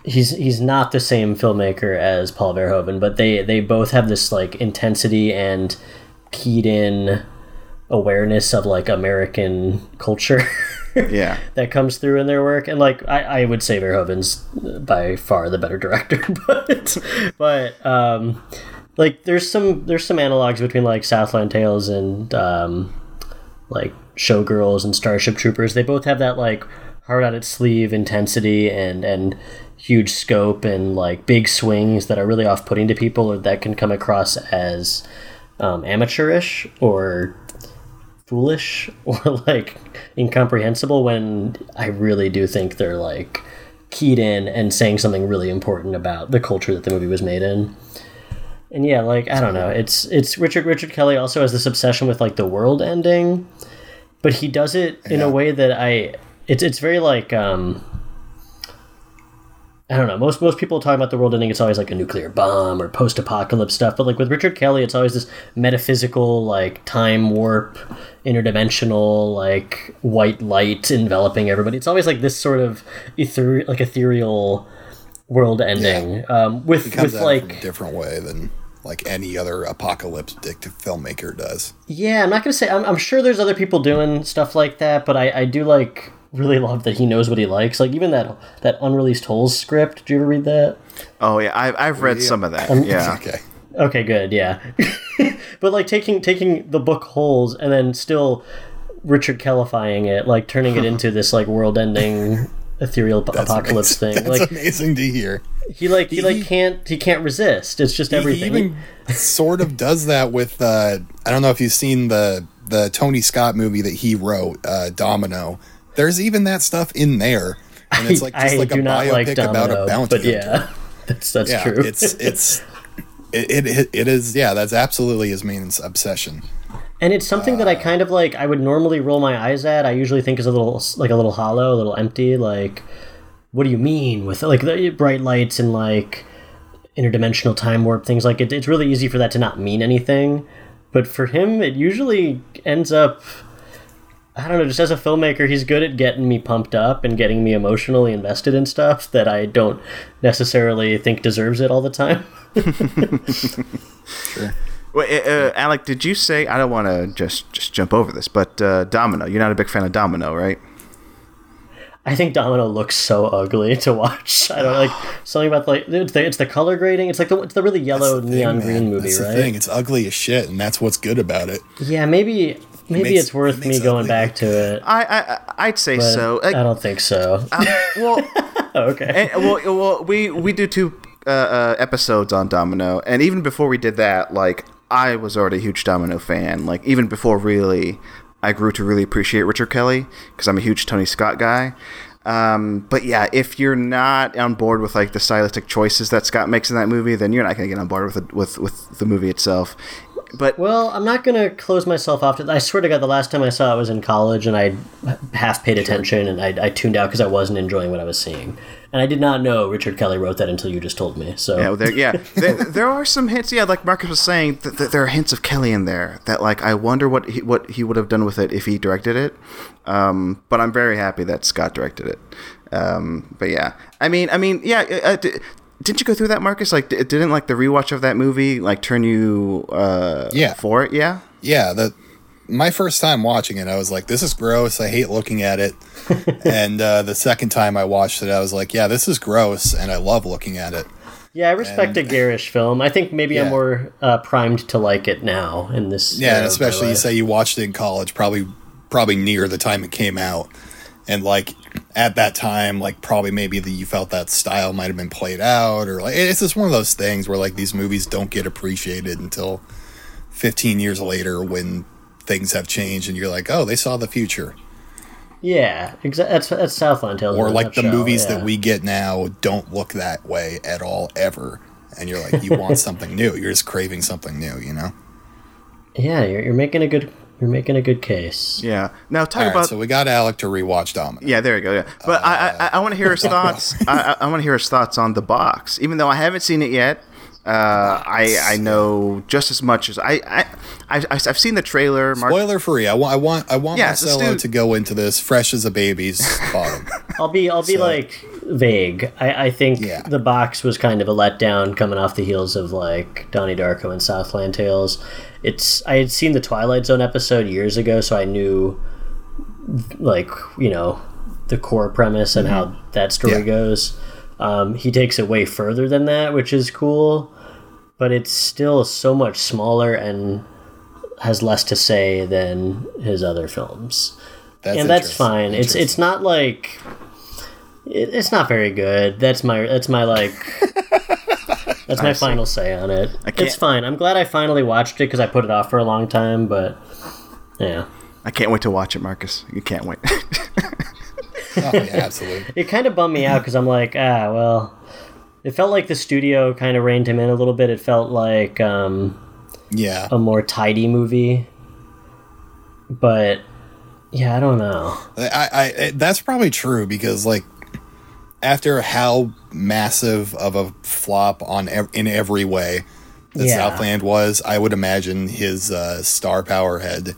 he's he's not the same filmmaker as Paul Verhoeven, but they they both have this like intensity and keyed in awareness of like American culture [LAUGHS] Yeah. that comes through in their work. And like I, I would say Verhoeven's by far the better director, [LAUGHS] but but um like there's some there's some analogs between like Southland Tales and um like Showgirls and Starship Troopers. They both have that like hard on its sleeve intensity and and huge scope and like big swings that are really off putting to people or that can come across as um, amateurish or foolish [LAUGHS] or like incomprehensible when I really do think they're like keyed in and saying something really important about the culture that the movie was made in. And yeah, like I don't know, it's it's Richard Richard Kelly also has this obsession with like the world ending, but he does it in a way that I it's it's very like um I don't know. Most most people talk about the world ending. It's always like a nuclear bomb or post-apocalypse stuff. But like with Richard Kelly, it's always this metaphysical, like time warp, interdimensional, like white light enveloping everybody. It's always like this sort of ether- like ethereal world ending. Um, with with like a different way than like any other apocalyptic filmmaker does. Yeah, I'm not gonna say. I'm, I'm sure there's other people doing stuff like that, but I, I do like really love that he knows what he likes. Like even that that unreleased Holes script. Did you ever read that? Oh yeah, I've I've read some of that. Um, yeah. [LAUGHS] Okay. Okay, good. Yeah, [LAUGHS] but like taking taking the book Holes and then still Richard Kellifying it, like turning it [LAUGHS] into this like world-ending ethereal ap- apocalypse amazing. thing. That's Like amazing to hear. He like he like can't he can't resist. It's just He everything. even sort of does that with uh I don't know if you've seen the the Tony Scott movie that he wrote, uh Domino. There's even that stuff in there. And it's like just I like a do not biopic like about a bounty but hunter. yeah, [LAUGHS] that's that's yeah, true. it's it's it, it it is yeah, that's absolutely his main obsession. And it's something that I kind of like. I would normally roll my eyes at. I usually think is a little like a little hollow, a little empty. Like, what do you mean with like the bright lights and like interdimensional time warp things? Like, it, it's really easy for that to not mean anything. But for him, it usually ends up. I don't know. Just as a filmmaker, he's good at getting me pumped up and getting me emotionally invested in stuff that I don't necessarily think deserves it all the time. Wait, uh, uh, Alec, did you say I don't want to just just jump over this, but uh, Domino? You're not a big fan of Domino, right? I think Domino looks so ugly [LAUGHS] to watch. I don't like something about like it's the, it's the color grading. It's like the it's the really yellow the neon thing, green movie, That's right? the thing. It's ugly as shit, and that's what's good about it. Yeah, maybe maybe makes- it's worth it me going ugly back to it. I, I I'd say so. I Uh, don't think so. well, [LAUGHS] okay. and, well, well, we we do two uh, uh, episodes on Domino, and even before we did that, like I was already a huge Domino fan. Like even before really, I grew to really appreciate Richard Kelly because I'm a huge Tony Scott guy. Um, but yeah, if you're not on board with like the stylistic choices that Scott makes in that movie, then you're not going to get on board with it, with with the movie itself. but Well, I'm not gonna close myself off to. I swear to God, the last time I saw it was in college, and I half paid attention, and I, I tuned out because I wasn't enjoying what I was seeing, and I did not know Richard Kelly wrote that until you just told me. So Yeah, well, there, yeah, [LAUGHS] there, there are some hints. Yeah, like Marcus was saying, th- th- there are hints of Kelly in there that, like, I wonder what he, what he would have done with it if he directed it. Um, but I'm very happy that Scott directed it. Um, but yeah, I mean, I mean, yeah. Uh, d- didn't you go through that, Marcus? Like, d- didn't like the rewatch of that movie like turn you uh, Yeah. for it? Yeah. yeah, the my first time watching it, I was like, "This is gross. I hate looking at it." [LAUGHS] and uh, the second time I watched it, I was like, "Yeah, this is gross," and I love looking at it. yeah, I respect a garish film. I think maybe I'm more uh, primed to like it now in this. Yeah, and especially you say you watched it in college, probably probably near the time it came out, and like at that time, like probably maybe that you felt that style might have been played out, or like it's just one of those things where like these movies don't get appreciated until 15 years later when things have changed and you're like, oh, they saw the future. Yeah, exactly. That's that's Southland Tales. or like the nutshell, movies yeah. that we get now don't look that way at all ever and you're like you want [LAUGHS] something new you're just craving something new you know Yeah, you're, you're making a good you're making a good case. Yeah. Now talk all right about so we got alec to rewatch domino Yeah, there you go. Yeah, but I I, I want to hear his uh, [LAUGHS] thoughts. I, I want to hear his thoughts on the box, even though I haven't seen it yet. Uh, I I know just as much as I I I've, I've seen the trailer. Mark, spoiler free i want i want i want Yeah, marcelo to go into this fresh as a baby's [LAUGHS] bottom I'll be I'll be So- like vague. I, I think Yeah. the box was kind of a letdown coming off the heels of like Donnie Darko and Southland Tales. It's I had seen the Twilight Zone episode years ago, so I knew like you know the core premise and how that story Mm-hmm. Yeah. goes. Um, he takes it way further than that, which is cool, but it's still so much smaller and has less to say than his other films that's and that's fine. It's it's not like it, it's not very good. That's my that's my like [LAUGHS] that's my final say on it. can't- It's fine. I'm glad I finally watched it because I put it off for a long time. But yeah, I can't wait to watch it, Marcus. You can't wait. [LAUGHS] oh, yeah absolutely it kind of bummed me out because I'm like, ah, well, it felt like the studio kind of reined him in a little bit. It felt like um, yeah a more tidy movie, but yeah, I don't know. I, I that's probably true because like after how massive of a flop on ev- in every way that Yeah. Southland was, I would imagine his uh, star power had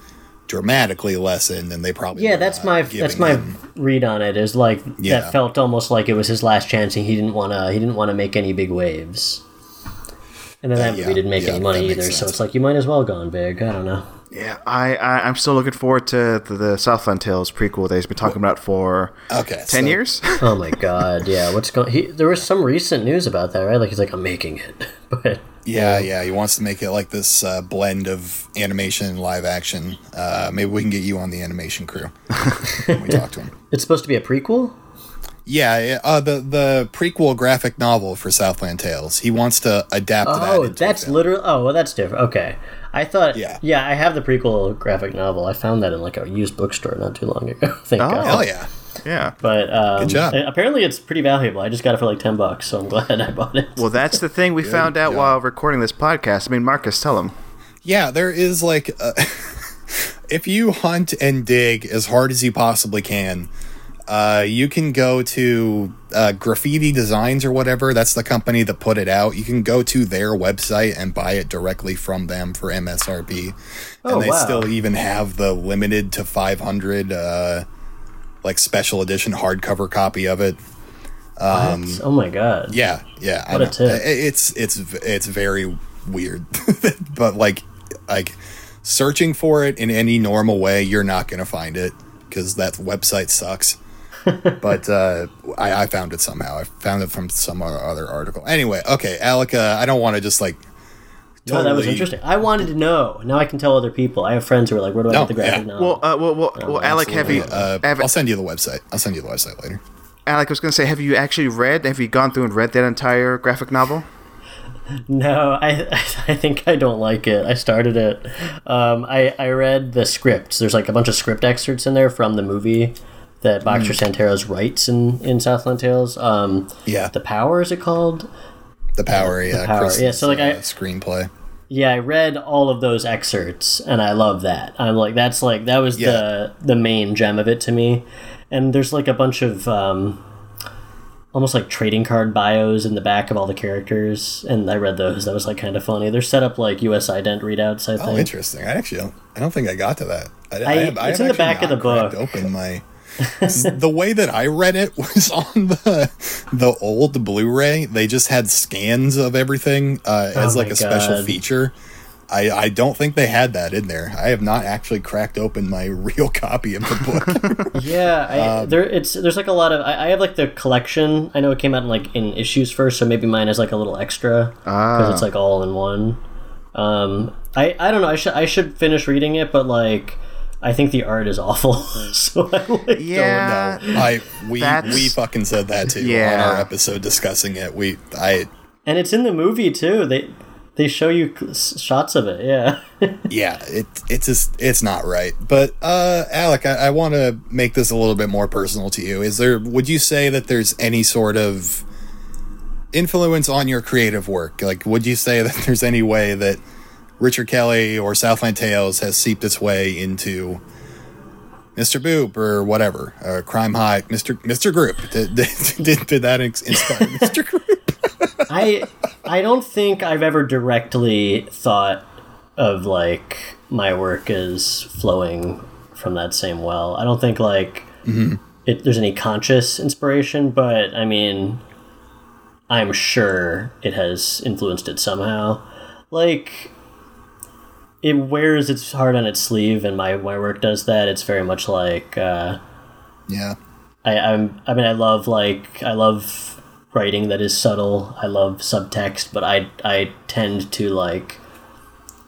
dramatically lessened, and they probably Yeah, were that's my that's my him- read on it. Is like Yeah. that felt almost like it was his last chance, and he didn't want to. He didn't want to make any big waves. And then that yeah, movie didn't make yeah, any money that makes either, so it's like you might as well gone big. I don't know. yeah, I, I I'm still looking forward to the, the Southland Tales prequel that he's been talking about for okay ten so- years. [LAUGHS] Oh my god, yeah. What's going? He, there was some recent news about that, right? Like he's like, I'm making it, [LAUGHS] but Yeah, yeah, he wants to make it like this uh, blend of animation and live action. Uh, maybe we can get you on the animation crew. when we talk to him. [LAUGHS] it's supposed to be a prequel. Yeah, uh, the the prequel graphic novel for Southland Tales. He wants to adapt that. Oh, into that's literally. Oh, well, that's different. Okay, I thought. Yeah. yeah. I have the prequel graphic novel. I found that in like a used bookstore not too long ago. [LAUGHS] Thank Oh. God. Hell yeah. Yeah. But um, Good job. apparently it's pretty valuable. I just got it for like ten bucks, so I'm [LAUGHS] glad I bought it. Well, that's the thing we found out job. while recording this podcast. I mean, Marcus, tell him. Yeah, there is like, a, [LAUGHS] if you hunt and dig as hard as you possibly can, uh, you can go to uh, Graphitti Designs or whatever. That's the company that put it out. You can go to their website and buy it directly from them for MSRP. Oh, and they wow. still even have the limited to 500, uh, like special edition hardcover copy of it. What? oh my god. Yeah, yeah. What a tip. It's it's it's very weird, [LAUGHS] but like like searching for it in any normal way, you're not gonna find it because that website sucks. [LAUGHS] but uh, I, I found it somehow. I found it from some other article. Anyway, okay, Alec. Uh, I don't want to just like. No, that was interesting. I wanted to know. Now I can tell other people. I have friends who are like, "Where do I No, get the graphic yeah. novel?" Well, uh, well, well, well Alec, have you? Uh, have, I'll send you the website. I'll send you the website later. Alec, I was going to say, have you actually read? Have you gone through and read that entire graphic novel? [LAUGHS] no, I [LAUGHS] I think I don't like it. I started it. Um, I I read the scripts. There's like a bunch of script excerpts in there from the movie that Boxer Santaros writes in in Southland Tales. Um, Yeah, the Power is it called? The power. Yeah, the Power, yeah, so, like, I- uh, screenplay. Yeah, I read all of those excerpts and I love that. I'm like that's like that was Yeah. the the main gem of it to me. And there's like a bunch of um almost like trading card bios in the back of all the characters and I read those. That was like kind of funny. They're set up like US ident readouts, I Oh, think. interesting. I actually don't. I don't think I got to that. I, I- have- it's in the back of the book. Open my. [LAUGHS] the way that I read it was [LAUGHS] on the the old Blu-ray. They just had scans of everything uh, as Oh like my a special feature. I, I don't think they had that in there. I have not actually cracked open my [LAUGHS] real copy of the book. Yeah, I, Um, there it's there's like a lot of I, I have like the collection. I know it came out in like in issues first, so maybe mine is like a little extra because Ah. it's like all in one. Um, I I don't know. I should I should finish reading it, but like I think the art is awful. [LAUGHS] so I like, Yeah. no, I we That's- we fucking said that too on our episode discussing it. We I and it's in the movie too. They they show you shots of it. Yeah. [LAUGHS] yeah, it it's just it's not right. But uh Alec, I, I want to make this a little bit more personal to you. Is there would you say that there's any sort of influence on your creative work? Like would you say that there's any way that Richard Kelly or Southland Tales has seeped its way into Mr. Boop or whatever, uh, Crime Hot, Mr. Mr. Group. [LAUGHS] Did, did, did that inspire Mr. [LAUGHS] Group? I I don't think I've ever directly thought of like my work as flowing from that same well. I don't think like it, there's any conscious inspiration, but I mean, I'm sure it has influenced it somehow. Like it wears its heart on its sleeve, and my my work does that. It's very much like. Uh, Yeah. I, I'm I mean I love like I love writing that is subtle. I love subtext, but I I tend to like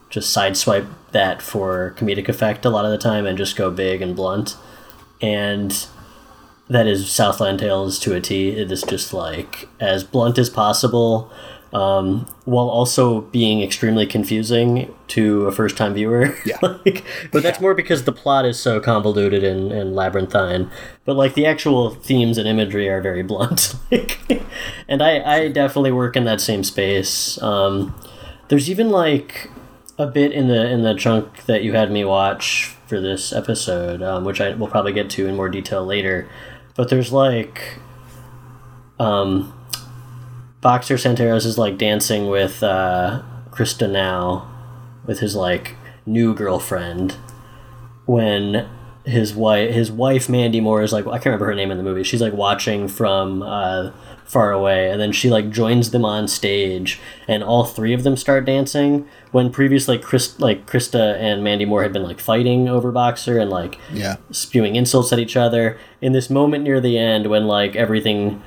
just sideswipe that for comedic effect a lot of the time and just go big and blunt. And that is Southland Tales to a T. It is just like as blunt as possible, um, while also being extremely confusing to a first time viewer. Yeah. [LAUGHS] like, but that's more because the plot is so convoluted and, and labyrinthine. But like the actual themes and imagery are very blunt. [LAUGHS] like, and I, I definitely work in that same space. Um, there's even like a bit in the in the chunk that you had me watch for this episode, um, which I will probably get to in more detail later. But there's like, um, Boxer Santaros is like dancing with uh, Krista Now, with his like new girlfriend, when his wife his wife Mandy Moore is like I can't remember her name in the movie. She's like watching from uh, far away, and then she like joins them on stage, and all three of them start dancing. When previously Chris like Krista and Mandy Moore had been like fighting over Boxer and like Yeah. spewing insults at each other. In this moment near the end, when like everything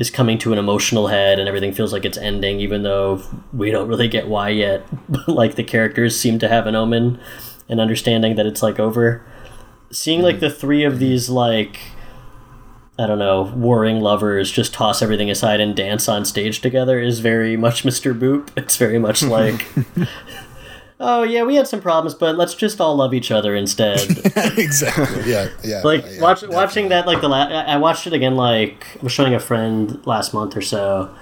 is coming to an emotional head and everything feels like it's ending, even though we don't really get why yet. [LAUGHS] But like the characters seem to have an omen and understanding that it's like over. Seeing like the three of these like I don't know, warring lovers just toss everything aside and dance on stage together is very much Mr. Boop. It's very much [LAUGHS] like Oh yeah, we had some problems, but let's just all love each other instead. [LAUGHS] exactly. Yeah. Yeah. [LAUGHS] like yeah, watch, definitely. watching that like the la- I I watched it again like I was showing a friend last month or so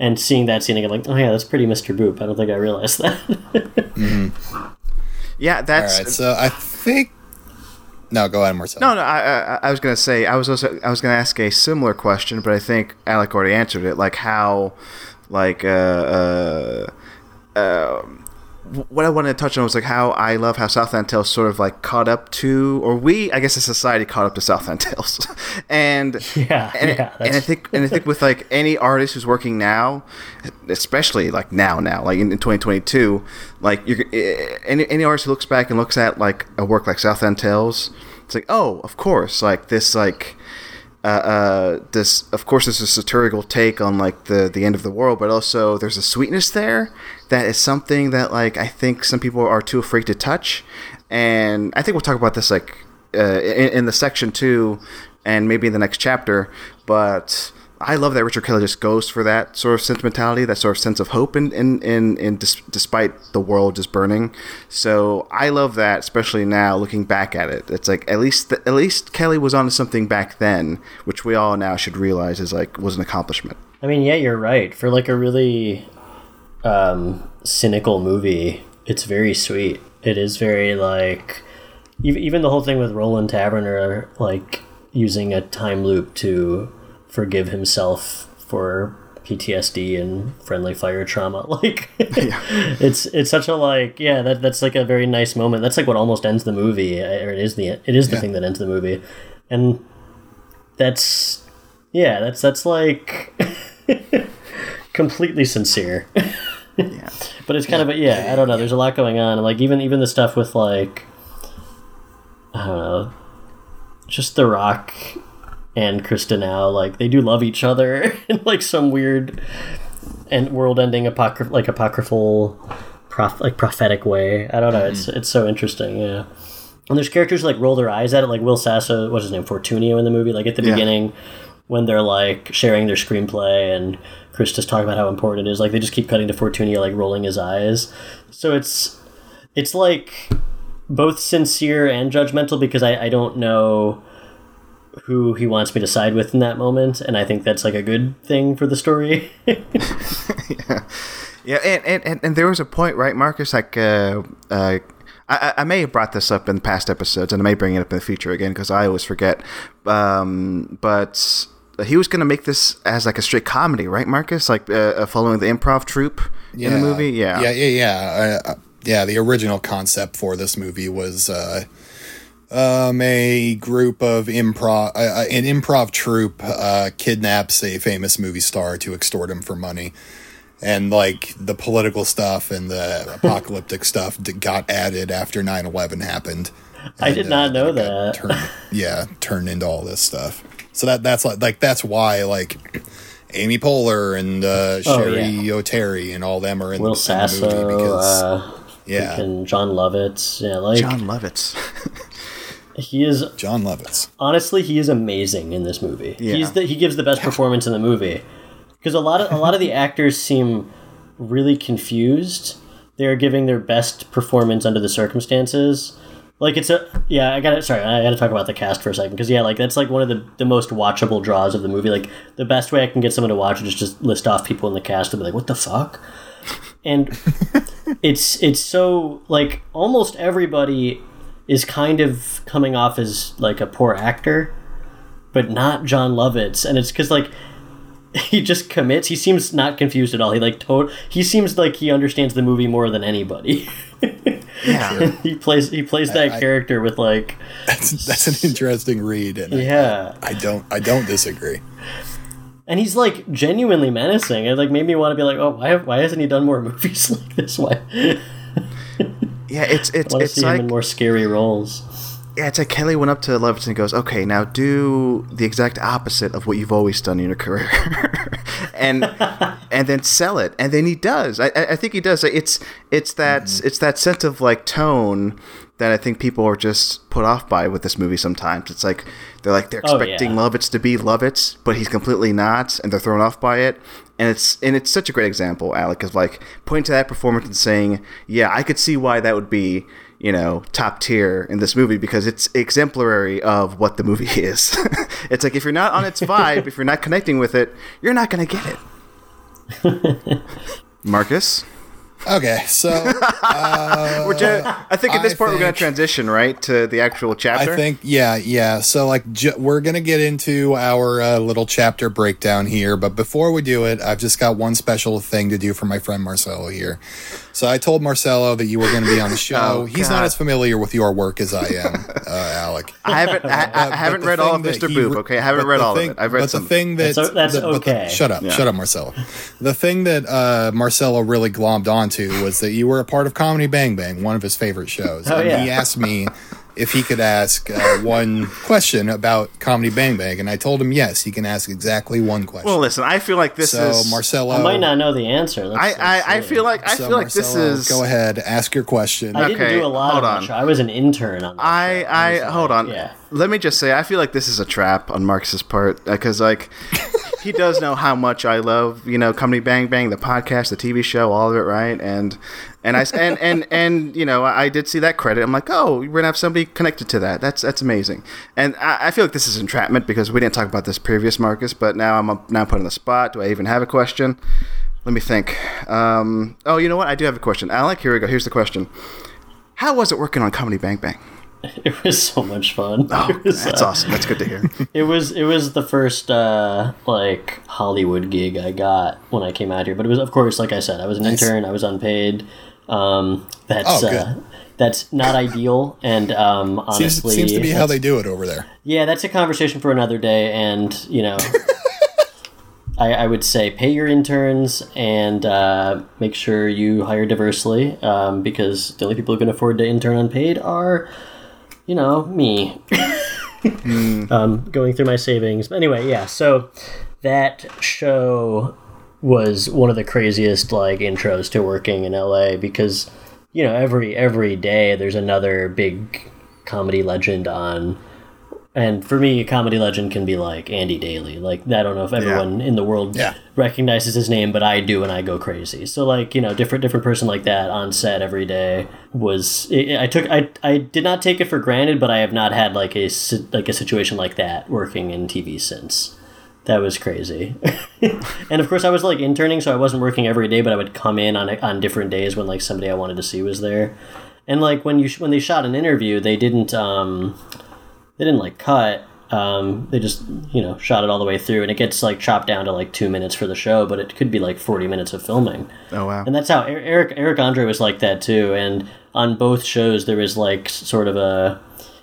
and seeing that scene again like oh yeah that's pretty Mr. Boop I don't think I realized [LAUGHS] that Yeah, that's right. So I think. No, go ahead, Marcel. No, no. I, I, I was gonna say I was also I was gonna ask a similar question, but I think Alec already answered it. Like how, like uh, uh, uh, what I wanted to touch on was like how I love how Southland Tales sort of like caught up to, or we, I guess, as society caught up to Southland Tales, [LAUGHS] and [LAUGHS] Yeah, and, yeah, and I think and I think with like any artist who's working now, especially like now, now, like in, in 2022, like you're eh, any any artist who looks back and looks at like a work like Southland Tales, it's like oh, of course, like this like. Uh, uh, this of course is a satirical take on like the the end of the world, but also there's a sweetness there that is something that like I think some people are too afraid to touch, and I think we'll talk about this like uh, in, in the section two, and maybe in the next chapter. But I love that Richard Kelly just goes for that sort of sentimentality, that sort of sense of hope, in, in dis- despite the world just burning. So I love that, especially now looking back at it. It's like at least at least Kelly was onto something back then, which we all now should realize is like was an accomplishment. I mean yeah you're right for like a really um, cynical movie it's very sweet. It is very like even even the whole thing with Roland Taverner like using a time loop to forgive himself for PTSD and friendly fire trauma. [LAUGHS] Like it's it's such a like yeah that that's like a very nice moment. That's like what almost ends the movie, or it is the it is the Yeah. thing that ends the movie, and that's yeah that's that's like [LAUGHS] completely sincere. [LAUGHS] Yeah. But it's kind of a, yeah, I don't know. There's a lot going on, and like even even the stuff with like I don't know, just The Rock and Krista Now, like they do love each other [LAUGHS] in like some weird and world-ending apocryph like apocryphal, prof- like prophetic way. I don't know. It's mm-hmm. it's so interesting. Yeah. And there's characters who, like roll their eyes at it, like Will Sasso, what's his name, Fortunio in the movie. Like at the Yeah. beginning, when they're like sharing their screenplay and Krista's talking about how important it is, like they just keep cutting to Fortunio like rolling his eyes. So it's it's like both sincere and judgmental because I, I don't know who he wants me to side with in that moment, and I think that's like a good thing for the story. [LAUGHS] [LAUGHS] Yeah, and, and, and, and there was a point, right, Marcus? Like, uh, uh, I, I may have brought this up in past episodes, and I may bring it up in the future again because I always forget. Um, but he was going to make this as like a straight comedy, right, Marcus? Like uh, uh, following the improv troupe in the movie. Yeah, yeah, yeah, yeah. Uh, uh, yeah, the original concept for this movie was uh, um, a group of improv, uh, uh, an improv troupe uh, kidnaps a famous movie star to extort him for money. And like the political stuff and the apocalyptic [LAUGHS] stuff got added after 9 11 happened. I did not know that. Turned, yeah, turned into all this stuff. So that that's like like that's why like Amy Poehler and uh, Oh, Cheri yeah. Oteri and all them are in, Will the, in the movie because uh, yeah, and Jon Lovitz, yeah, like Jon Lovitz. [LAUGHS] he is Jon Lovitz. honestly he is amazing in this movie. Yeah. He's the, he gives the best performance in the movie because a lot of a lot of the actors seem really confused. They are giving their best performance under the circumstances. Like it's a yeah. I got to sorry. I got to talk about the cast for a second because yeah, like that's like one of the the most watchable draws of the movie. Like the best way I can get someone to watch it is just list off people in the cast and be like, what the fuck. And [LAUGHS] it's it's so like almost everybody is kind of coming off as like a poor actor, but not Jon Lovitz, and it's because like [LAUGHS] he just commits. He seems not confused at all. He like to- He seems like he understands the movie more than anybody. [LAUGHS] yeah, he plays he plays that I- character with like That's that's an interesting read, and I- yeah, I, don't I don't disagree. and he's like genuinely menacing. It like made me want to be like, oh, why why hasn't he done more [LAUGHS] movies like this? Why? Yeah. It's it's I it's see him like in more scary roles. yeah. It's like Kelly went up to Lovitz and goes, "Okay, now do the exact opposite of what you've always done in your career." [LAUGHS] and [LAUGHS] and then sell it and then he does i, I think he does it's it's that Mm-hmm. it's that sense of like tone that i think people are just put off by with this movie sometimes it's like they're like they're Oh, expecting yeah. lovitz to be lovitz but he's completely not and they're thrown off by it and it's and it's such a great example alec of like pointing to that performance and saying yeah i could see why that would be you know, top tier in this movie because it's exemplary of what the movie [LAUGHS] is. [LAUGHS] it's like if you're not on its vibe, if you're not connecting with it, you're not going to get it. [LAUGHS] Marcus? Okay, so [LAUGHS] We're ju- I think at this I point we're going to transition, right, to the actual chapter. I think yeah, yeah. So like ju- we're gonna get into our uh, little chapter breakdown here, but before we do it, I've just got one special thing to do for my friend Marcelo here. So I told Marcelo that you were going to be on the [LAUGHS] show. Oh, He's God. not as familiar with your work as I am, [LAUGHS] uh, Alec. I haven't. I, I But- haven't but read all of that Mr. he Boop. re- Okay, I haven't read all thing- of it. I've read but some. the thing that That's that's the- but the- okay. shut up, Yeah. shut up, Marcelo. The thing that uh, Marcelo really glommed onto was that you were a part of Comedy Bang Bang, one of his favorite shows. Oh, and yeah. he asked me [LAUGHS] if he could ask uh, one question about Comedy Bang Bang, and I told him yes, he can ask exactly one question. well, listen. I feel like this so is. Marcelo, I might not know the answer. Let's, I, let's I, I feel like I so feel like this is. Go ahead, ask your question. I didn't Okay, do a lot hold on on. the show. I was an intern on that I, show. I was hold like- on. Yeah. Let me just say, I feel like this is a trap on Marcus's part because, like, [LAUGHS] he does know how much I love, you know, Comedy Bang Bang, the podcast, the TV show, all of it, right? And and I and and and you know, I did see that credit. I'm like, oh, we're gonna have somebody connected to that. That's that's amazing. And I, I feel like this is entrapment because we didn't talk about this previous, Marcus. But now I'm now put on the spot. Do I even have a question? Let me think. Um, oh, you know what? I do have a question. Alec, here we go. Here's the question. How was it working on Comedy Bang Bang? [LAUGHS] It was so much fun. Oh, [LAUGHS] was, that's uh, awesome. That's good to hear. [LAUGHS] It was it was the first uh, like Hollywood gig I got when I came out here, but it was of course like I said I was an intern, I was unpaid. Um, that's Oh, uh, that's not ideal, and um, Seems, honestly, seems to be how they do it over there. Yeah, that's a conversation for another day, and you know. I, I would say pay your interns and uh, make sure you hire diversely um, because the only people who can afford to intern unpaid are, you know, me. um, going through my savings. But anyway, yeah. So that show was one of the craziest like intros to working in LA because you know every every day there's another big comedy legend on and for me, a comedy legend can be like Andy Daly. Like I don't know if everyone in the world Yeah. recognizes his name, but I do, and I go crazy. So like you know, different different person like that on set every day was. I I took I I did not take it for granted, but I have not had like a like a situation like that working in TV since. That was crazy. [LAUGHS] and of course, I was like interning, so I wasn't working every day, but I would come in on on different days when like somebody I wanted to see was there. And like when you when they shot an interview, they didn't um they didn't like cut. Um, they just you know shot it all the way through, and it gets like chopped down to like two minutes for the show, but it could be like forty minutes of filming. Oh wow. And that's how Er- Eric Eric Andre was like that too. And on both shows, there was like sort of a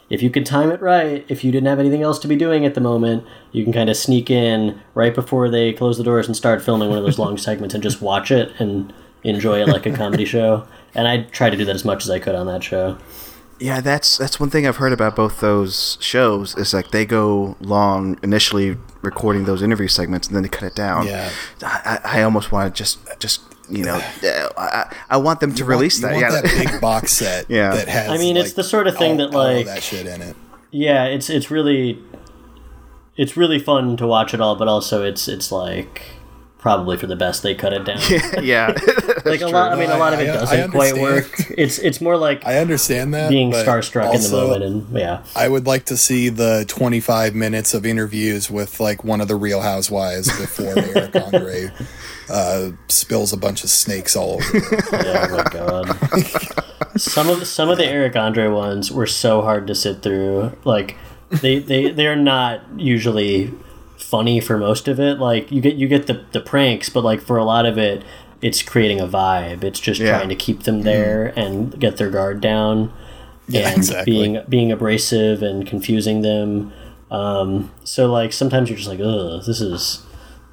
if you could time it right, if you didn't have anything else to be doing at the moment, you can kind of sneak in right before they close the doors and start filming one of those long [LAUGHS] segments and just watch it and enjoy it like a comedy [LAUGHS] show. And I tried to do that as much as I could on that show. Yeah, that's that's one thing I've heard about both those shows is like they go long initially recording those interview segments and then they cut it down. Yeah. I, I I almost want to just just you know [SIGHS] uh, I, I want them to release you that. Want yeah, that big box [LAUGHS] set Yeah. that has. I mean, it's the sort of thing all- that, all of like- that shit in it. Yeah, it's it's really it's really fun to watch it all, but also it's it's like probably for the best they cut it down. [LAUGHS] yeah. [LAUGHS] like a lot. I mean, a lot of it I- I doesn't quite work. It's it's more like I understand that being but starstruck in the moment, and yeah, I would like to see the 25 minutes of interviews with like one of the Real Housewives before Eric [LAUGHS] Andre uh, spills a bunch of snakes all over. them. yeah. Oh my god. Some of some of the Eric Andre ones were so hard to sit through. Like they they they are not usually funny for most of it. Like you get you get the the pranks, but like for a lot of it, it's creating a vibe. It's just Yeah. trying to keep them there and get their guard down. Yeah, and exactly. being being abrasive and confusing them. Um, so like sometimes you're just like, ugh, this is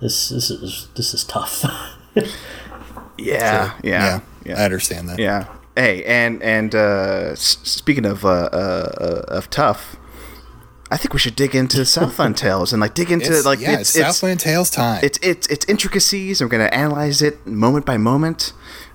this this is this is tough. [LAUGHS] yeah, yeah, yeah, I understand that. Yeah. Hey, and and uh, s- speaking of uh, uh, of tough, I think we should dig into [LAUGHS] Southland Tales and like dig into It's, like yeah, it's, it's, it's Southland Tales time. it's it's its intricacies. and We're gonna analyze it moment by moment.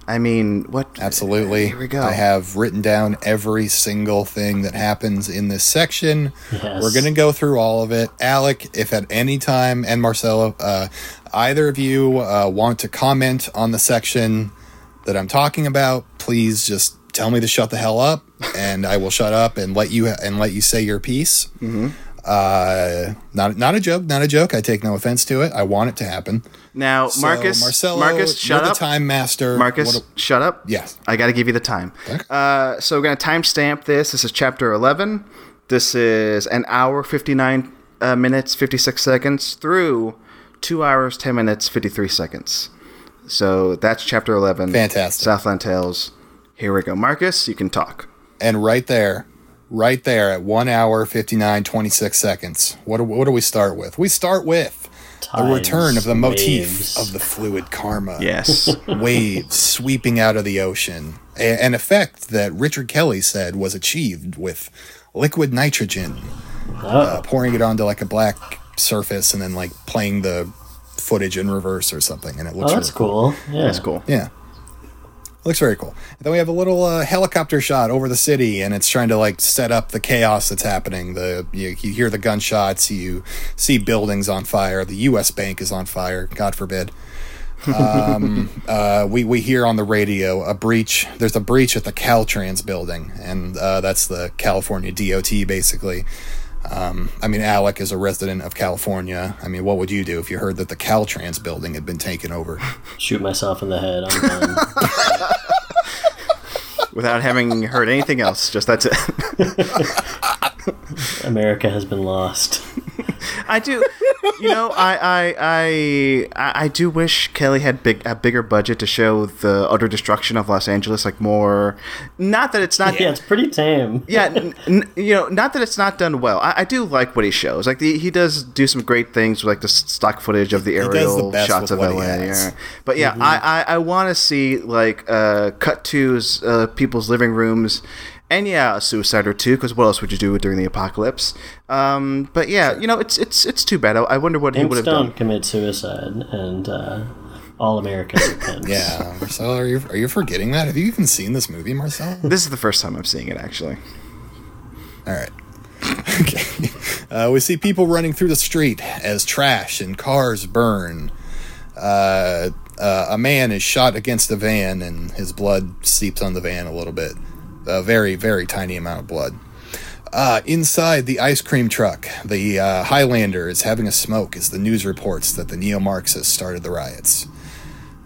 I mean, what? Absolutely. Here we go. I have written down every single thing that happens in this section. Yes. We're going to go through all of it. Alec, if at any time, and Marcelo, uh, either of you uh, want to comment on the section that I'm talking about, please just tell me to shut the hell up, and I will shut up and let you and let you say your piece. Mm-hmm. Uh, not not a joke, not a joke. I take no offense to it. I want it to happen. Now, So, Marcus, Marcelo, Marcus, shut up. the time master. Marcus, What- shut up. Yes. I got to give you the time. Okay. Uh, so we're going to timestamp this. This is chapter 11. This is an hour, 59 uh, minutes, 56 seconds through 2 hours, 10 minutes, 53 seconds. So that's chapter 11. Fantastic. Southland Tales. Here we go. Marcus, you can talk. And right there, right there at one hour, 59, 26 seconds. What do, what do we start with? We start with the return of the motif waves. of the fluid karma. Yes. [LAUGHS] Waves sweeping out of the ocean. A- an effect that Richard Kelly said was achieved with liquid nitrogen, uh, pouring it onto like a black surface and then like playing the footage in reverse or something. And it Oh, looks that's really cool. Yeah. That's cool. yeah. Looks very cool. then we have a little uh, helicopter shot over the city, and it's trying to like set up the chaos that's happening. The you, you hear the gunshots, you see buildings on fire. The U.S. Bank is on fire. God forbid. Um, [LAUGHS] uh, we we hear on the radio a breach. There's a breach at the Caltrans building, and uh, that's the California DOT basically. Um, I mean, Alec is a resident of California. I mean, what would you do if you heard that the Caltrans building had been taken over? Shoot myself in the head. I'm done. [LAUGHS] Without having heard anything else, just that's it. [LAUGHS] America has been lost. I do, you know, I I I I I do wish Kelly had big a bigger budget to show the utter destruction of Los Angeles, like more. Not that it's not. Yeah, it's pretty tame. yeah, n- n- you know, not that it's not done well. I, I do like what he shows. Like the, he does do some great things, with, like the stock footage of the does the aerial shots of LA. he has. Yeah. But yeah, I I, I want to see like uh, cut tos, uh, people's living rooms. And yeah, a suicide or two, because what else would you do during the apocalypse? Um, but yeah, you know, it's it's it's too bad. I, I wonder what he would have Stone done. commit suicide, and uh, all Americans repent. [LAUGHS] Yeah, Marcel, are you are you forgetting that? Have you even seen this movie, Marcel? [LAUGHS] This is the first time I'm seeing it, actually. All right. [LAUGHS] okay. Uh, we see people running through the street as trash and cars burn. Uh, uh, a man is shot against a van, and his blood seeps on the van a little bit. A very, very tiny amount of blood. Uh, inside the ice cream truck, the uh, Highlander is having a smoke as the news reports that the neo Marxists started the riots.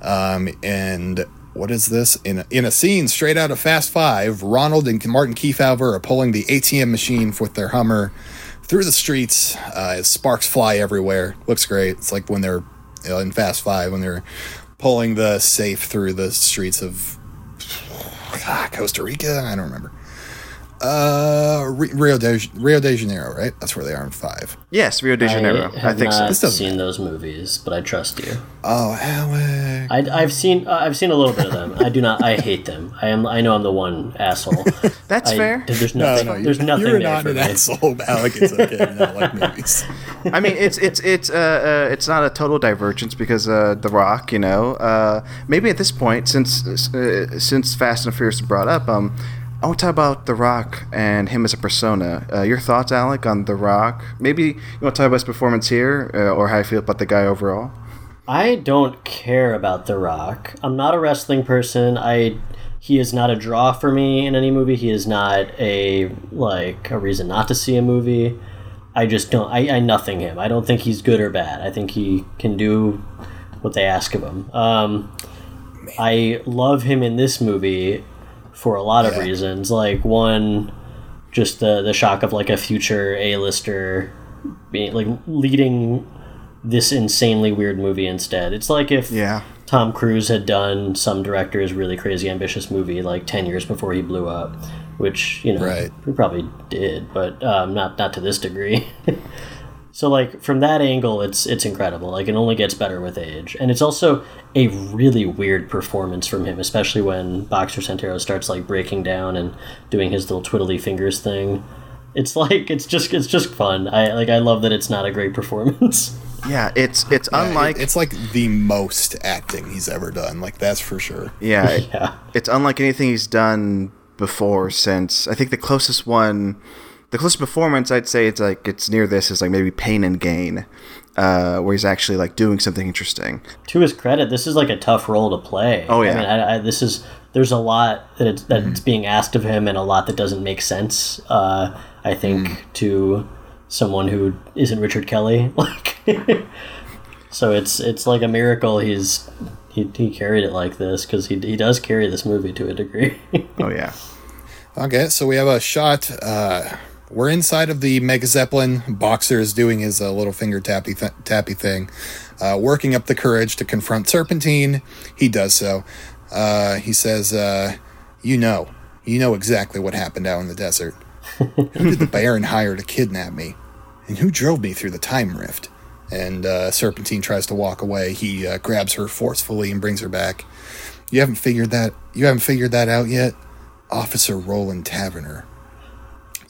Um, and what is this? In a, in a scene straight out of Fast Five, Ronald and Martin Kefauver are pulling the ATM machine with their Hummer through the streets uh, as sparks fly everywhere. Looks great. It's like when they're uh, in Fast Five when they're pulling the safe through the streets of ah, Costa Rica. I don't remember. Uh, Rio de Rio de Janeiro, right? That's where they are in five. Yes, Rio de Janeiro. I I, think not This doesn't- seen those movies, but I trust you. Oh, Alec. I, I've seen uh, I've seen a little bit of them. I do not. I hate them. I am. I know I'm the one asshole. [LAUGHS] That's I- fair. There's No, nothing. no, you- there's nothing you're there not for an me. asshole, Alec. It's okay to not like movies. [LAUGHS] I mean, it's it's it's uh, uh it's not a total divergence because uh The Rock, you know, uh maybe at this point since uh, since Fast and Furious brought up, um, I want to talk about The Rock and him as a persona. Uh, your thoughts, Alec, on The Rock? Maybe you want to talk about his performance here, uh, or how you feel about the guy overall. I don't care about The Rock. I'm not a wrestling person. I he is not a draw for me in any movie. He is not a like a reason not to see a movie. I just don't. I, I nothing him. I don't think he's good or bad. I think he can do what they ask of him. Um, I love him in this movie for a lot of Yeah. reasons. Like one, just the the shock of like a future A-lister being like leading this insanely weird movie instead. It's like if Yeah. Tom Cruise had done some director's really crazy ambitious movie like 10 years before he blew up, which, you know, Right. he probably did, but um, not not to this degree. [LAUGHS] so like from that angle it's it's incredible. Like it only gets better with age. And it's also a really weird performance from him, especially when Boxer Santaros starts like breaking down and doing his little twiddly fingers thing. It's like it's just it's just fun. I like I love that it's not a great [LAUGHS] performance. Yeah, it's it's unlike it's like the most acting he's ever done. Like that's for sure. yeah, [LAUGHS] it- yeah. it's unlike anything he's done before since I think the closest one the closest performance I'd say it's like it's near this is like maybe Pain and Gain. Uh, where he's actually like doing something interesting. to his credit, this is like a tough role to play. Oh, yeah. I mean, I, I, this is there's a lot that it's that it's being asked of him, and a lot that doesn't make sense. Uh, I think to someone who isn't Richard Kelly, [LAUGHS] like. so it's it's like a miracle he's he, he carried it like this because he, he does carry this movie to a degree. [LAUGHS] Oh yeah. Okay, so we have a shot. Uh, we're inside of the Mega Zeppelin. Boxer is doing his uh, little finger tappy th- tappy thing, uh, working up the courage to confront Serpentine. He does so. Uh, he says, uh, "You know, you know exactly what happened out in the desert. [LAUGHS] Who did the Baron hire to kidnap me, and who drove me through the time rift?" And uh, Serpentine tries to walk away. He uh, grabs her forcefully and brings her back. You haven't figured that. You haven't figured that out yet. Officer Roland Taverner.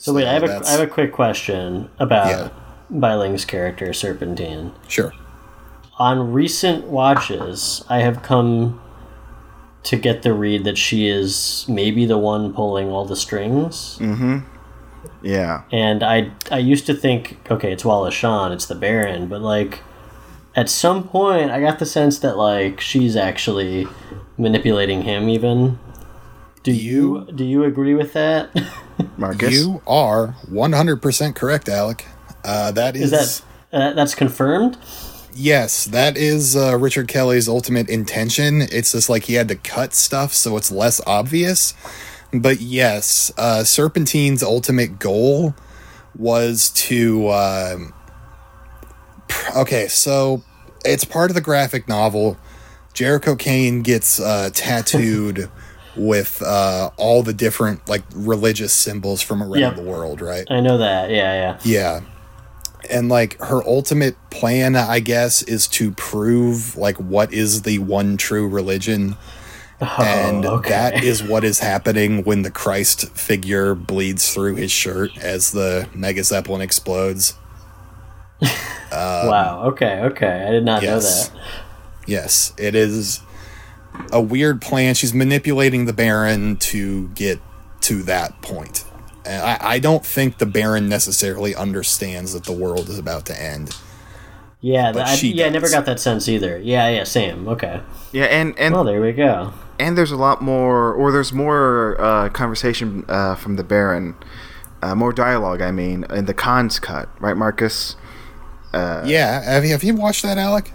So wait, I have a I have a quick question about Yeah. Bai Ling's character Serpentine. Sure. on recent watches, I have come to get the read that she is maybe the one pulling all the strings. Mm-hmm. Yeah. And I I used to think, okay, it's Wallace Shawn, it's the Baron, but like at some point I got the sense that like she's actually manipulating him even. Do you do you agree with that? [LAUGHS] Marcus. You are 100% correct, Alec. Uh, that is, Is that uh, that's confirmed? yes, that is uh, Richard Kelly's ultimate intention. It's just like he had to cut stuff so it's less obvious. But yes, uh, Serpentine's ultimate goal was to. um pr- okay, so it's part of the graphic novel. Jericho Cane gets uh, tattooed [LAUGHS] with uh, all the different like religious symbols from around Yep. the world, right? I know that. Yeah, yeah. Yeah. And like her ultimate plan, I guess, is to prove like what is the one true religion. and Oh, okay. that is what is happening when the Christ figure bleeds through his shirt as the Mega Zeppelin explodes. [LAUGHS] wow. Okay. Okay. I did not Yes. know that. Yes, it is a weird plan. She's manipulating the Baron to get to that point. And I, I don't think the Baron necessarily understands that the world is about to end. Yeah. But that- I, she yeah. I never got that sense either. Yeah. Yeah. Same. Okay. yeah, and and Well, there we go. and there's a lot more, or there's more uh, conversation uh, from the Baron, uh, more dialogue. I mean, in the Cannes cut, right, Marcus? yeah, have you, have you watched that, Alec?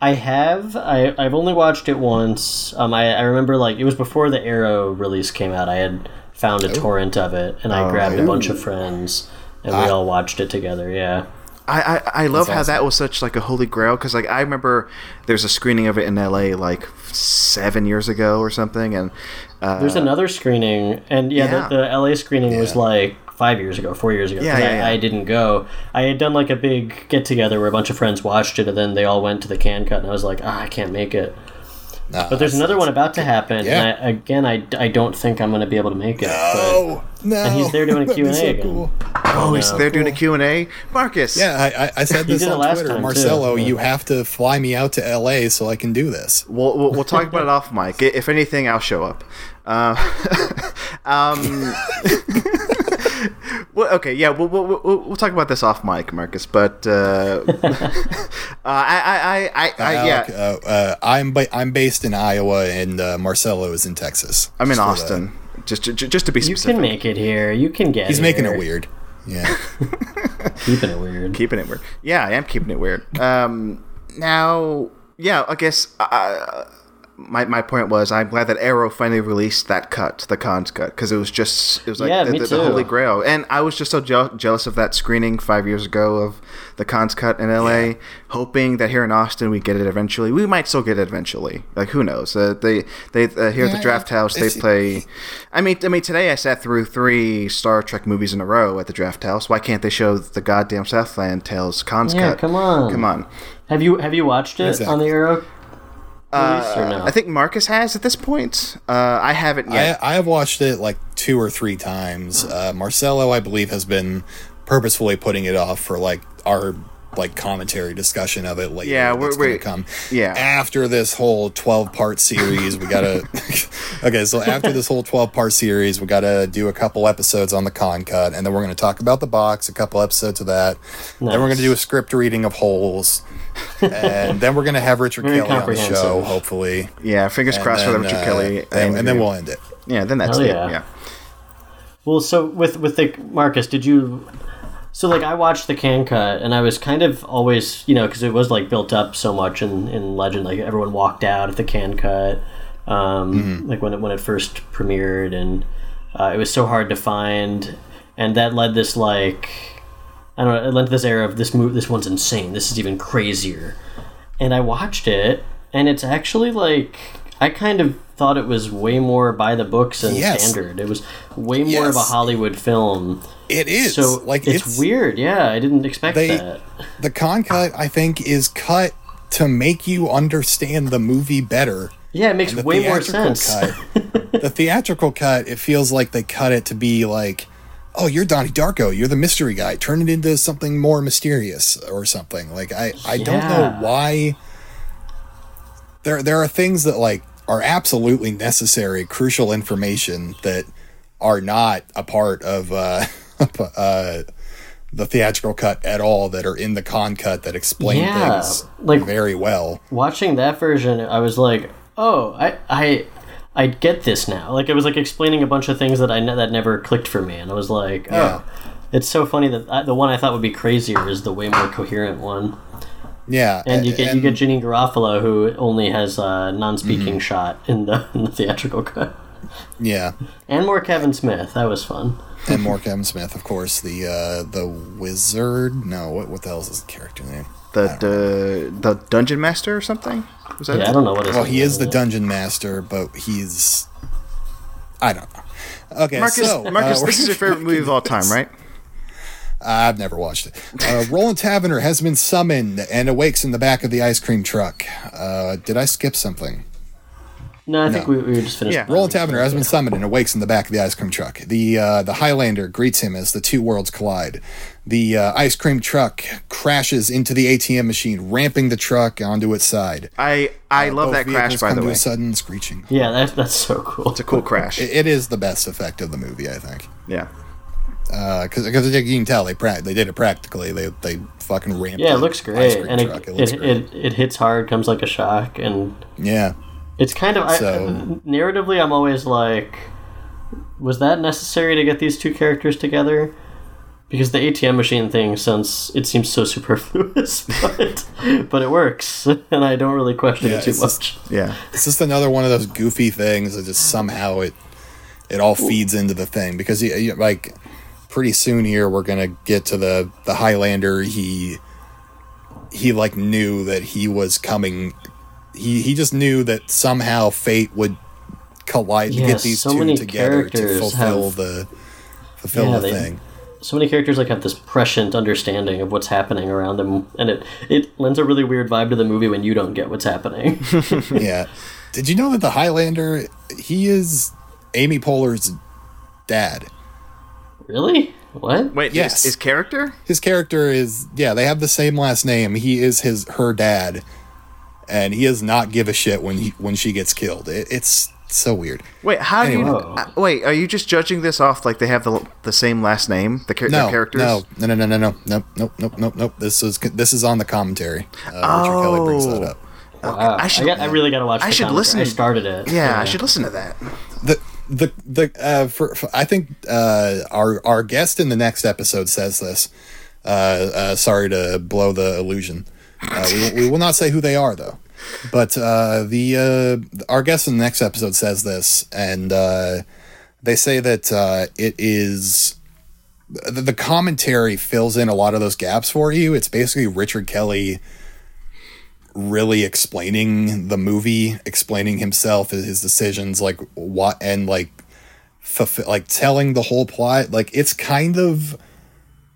I have. I, I've only watched it once. Um, I, I remember like it was before the Arrow release came out. I had found a torrent of it, and I grabbed a bunch of friends, and we all watched it together. Yeah. I, I, I love how that was such like a holy grail because like I remember there's a screening of it in L.A. like seven years ago or something, and uh, There's another screening, and yeah, Yeah. The, the LA screening was like five years ago, four years ago. Yeah, yeah, I, yeah. I didn't go. I had done like a big get together where a bunch of friends watched it, and then they all went to the Cannes cut, and I was like, ah, I can't make it. Nah, But there's another one about to happen, Yeah. and I, again, I, I don't think I'm going to be able to make it. Oh no! And he's there doing a Q&A so again. cool. oh, he's no. they're doing a Q and A, Marcus. Yeah, I, I, I said [LAUGHS] this did it on last Twitter, time, too. Marcelo. Yeah. You have to fly me out to L.A. so I can do this. We'll, we'll, we'll talk about it off mic. If anything, I'll show up. Uh, [LAUGHS] um, [LAUGHS] well, okay, yeah, we'll, we'll, we'll, we'll talk about this off mic, Marcus. But uh, [LAUGHS] [LAUGHS] uh, I, I, I, I, I yeah, uh, uh, I'm ba- I'm based in Iowa, and uh, Marcelo is in Texas. I'm in Just for Austin. Just, just, just to be specific, You can make it here. You can get the- he's making it weird. Yeah. [LAUGHS] Keeping it weird. keeping it weird. Yeah, I am keeping it weird. Um, now, yeah, I guess uh, my my point was I'm glad that Arrow finally released that cut, the Cannes cut, because it was just it was like Yeah, the, the, the holy grail, and I was just so jeal- jealous of that screening five years ago of the Cannes cut in LA, hoping that here in Austin we get it eventually. We might still get it eventually. Like who knows? Uh, they they uh, here at the Yeah, Draft House they play. I mean, I mean today I sat through three Star Trek movies in a row at the Draft House. Why can't they show the goddamn Southland Tales cons Yeah, cut? come on. come on. Have you have you watched it Exactly. on the Arrow? Release or no? I think Marcus has at this point. Uh, I haven't yet. I have watched it like two or three times. Uh, Marcelo, I believe, has been purposefully putting it off for like our like commentary discussion of it later. Yeah, we're- that's gonna we're- come. yeah. after this whole twelve part series, we gotta. [LAUGHS] okay, so after this whole twelve part series, we gotta do a couple episodes on the Cannes cut, and then we're gonna talk about the box, a couple episodes of that. Then we're gonna do a script reading of holes. And then we're gonna have Richard Very Kelly on the show, hopefully. yeah, fingers And crossed for the Richard uh, Kelly. and, and then we'll end it. Yeah, then that's Hell it. yeah. Yeah. Well, so with with the Marcus, did you? So like I watched the Cannes cut, and I was kind of always, you know, because it was like built up so much in in Legend. Like everyone walked out at the Cannes cut, um, like when it when it first premiered, and uh, it was so hard to find, and that led this like. I don't know. It lent this era of this move. This one's insane. This is even crazier. And I watched it, and it's actually like I kind of thought it was way more by the books and Yes. standard. It was way more of a Hollywood film. It is So like it's, it's, weird. Yeah, I didn't expect They- that. The Cannes cut, I think, is cut to make you understand the movie better. Yeah, it makes The way more sense. cut, [LAUGHS] the theatrical cut, it feels like they cut it to be like, oh, you're Donnie Darko, you're the mystery guy. Turn it into something more mysterious or something. Like I, I don't know why. There, there are things that like are absolutely necessary, crucial information that are not a part of uh, [LAUGHS] uh, the theatrical cut at all. That are in the Cannes cut that explain Yeah, things like- very well. Watching that version, I was like, oh, I I. I get this now. Like it was like explaining a bunch of things that I ne- that never clicked for me, and I was like, oh, Yeah. it's so funny that I, the one I thought would be crazier is the way more coherent one. Yeah, And you get you get Janeane Garofalo who only has a non-speaking Mm-hmm. shot in the [LAUGHS] in the theatrical cut, yeah, and more Kevin Smith. That was fun. and more Kevin Smith, of course. The uh, the wizard. No, what what the hell is his character name? The the the dungeon master or something. Was that Yeah, it? I don't know what his Well, he is the dungeon master, but he's I don't know. Okay, Marcus, so Marcus, uh, [LAUGHS] this is your favorite movie of all time, right? I've never watched it. Uh, Roland Taverner has been summoned and awakes in the back of the ice cream truck. Uh, did I skip something? No, I think No. we, we just finished. Yeah. Roland Taverner has been summoned and awakes in the back of the ice cream truck. The uh, the Highlander greets him as the two worlds collide. The uh, ice cream truck crashes into the ATM machine, ramping the truck onto its side. I I love that crash vehicles by come the to way. a sudden screeching. Yeah, that's that's so cool. It's a cool crash. It- it is the best effect of the movie, I think. Yeah. because because you can tell they pra- they did it practically. They they fucking ramped. Yeah, it the looks ice great, cream and it truck. it, looks it, great. it, hits hard, comes like a shock, and yeah, it's kind of I, narratively. I'm always like, was that necessary to get these two characters together? Because the ATM machine thing sounds it seems so superfluous, [LAUGHS] but but it works, [LAUGHS] and I don't really question Yeah, it too it's just- much. Yeah. it's just another one of those goofy things that just somehow it it all feeds into the thing because you, you, like pretty soon here we're gonna get to the the Highlander. He he like knew that he was coming. He he just knew that somehow fate would collide to get these so two together to fulfill have- the fulfill Yeah, the they- thing. So many characters like have this prescient understanding of what's happening around them, and it it lends a really weird vibe to the movie when you don't get what's happening. [LAUGHS] yeah. Did you know that the Highlander he is Amy Poehler's dad? really? What? Wait, Yes. his, his character? His character is yeah, they have the same last name. He is his her dad, and he does not give a shit when he when she gets killed. It, it's so weird. Wait, how do you? Uh, wait, are you just judging this off like they have the the same last name? The, char- No, their characters? no, no, no, no, no, no, nope, nope, nope, nope, nope. This is this is on the commentary. Uh, Richard Kelly brings that Oh. up. Wow. I I, should- got, I really got to watch. I the should commentary. listen. I started it. Yeah, I should listen to that. the the the uh, for, for I think uh, our our guest in the next episode says this. Uh, uh, sorry to blow the illusion. Uh, we, we will not say who they are though. But uh, the uh, our guest in the next episode says this, and uh, they say that uh, it is the, the commentary fills in a lot of those gaps for you. It's basically Richard Kelly really explaining the movie, explaining himself, his decisions, like what, and like, fulfill, like telling the whole plot. Like it's kind of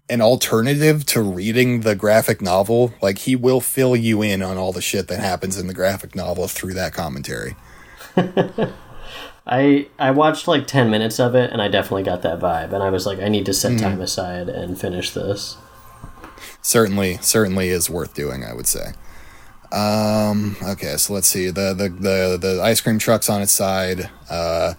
an alternative to reading the graphic novel. Like he will fill you in on all the shit that happens in the graphic novel through that commentary. [LAUGHS] I I watched like ten minutes of it, and I definitely got that vibe. And I was like, I need to set time aside and finish this. certainly certainly is worth doing i would say um okay so let's see the the the, the ice cream truck's on its side uh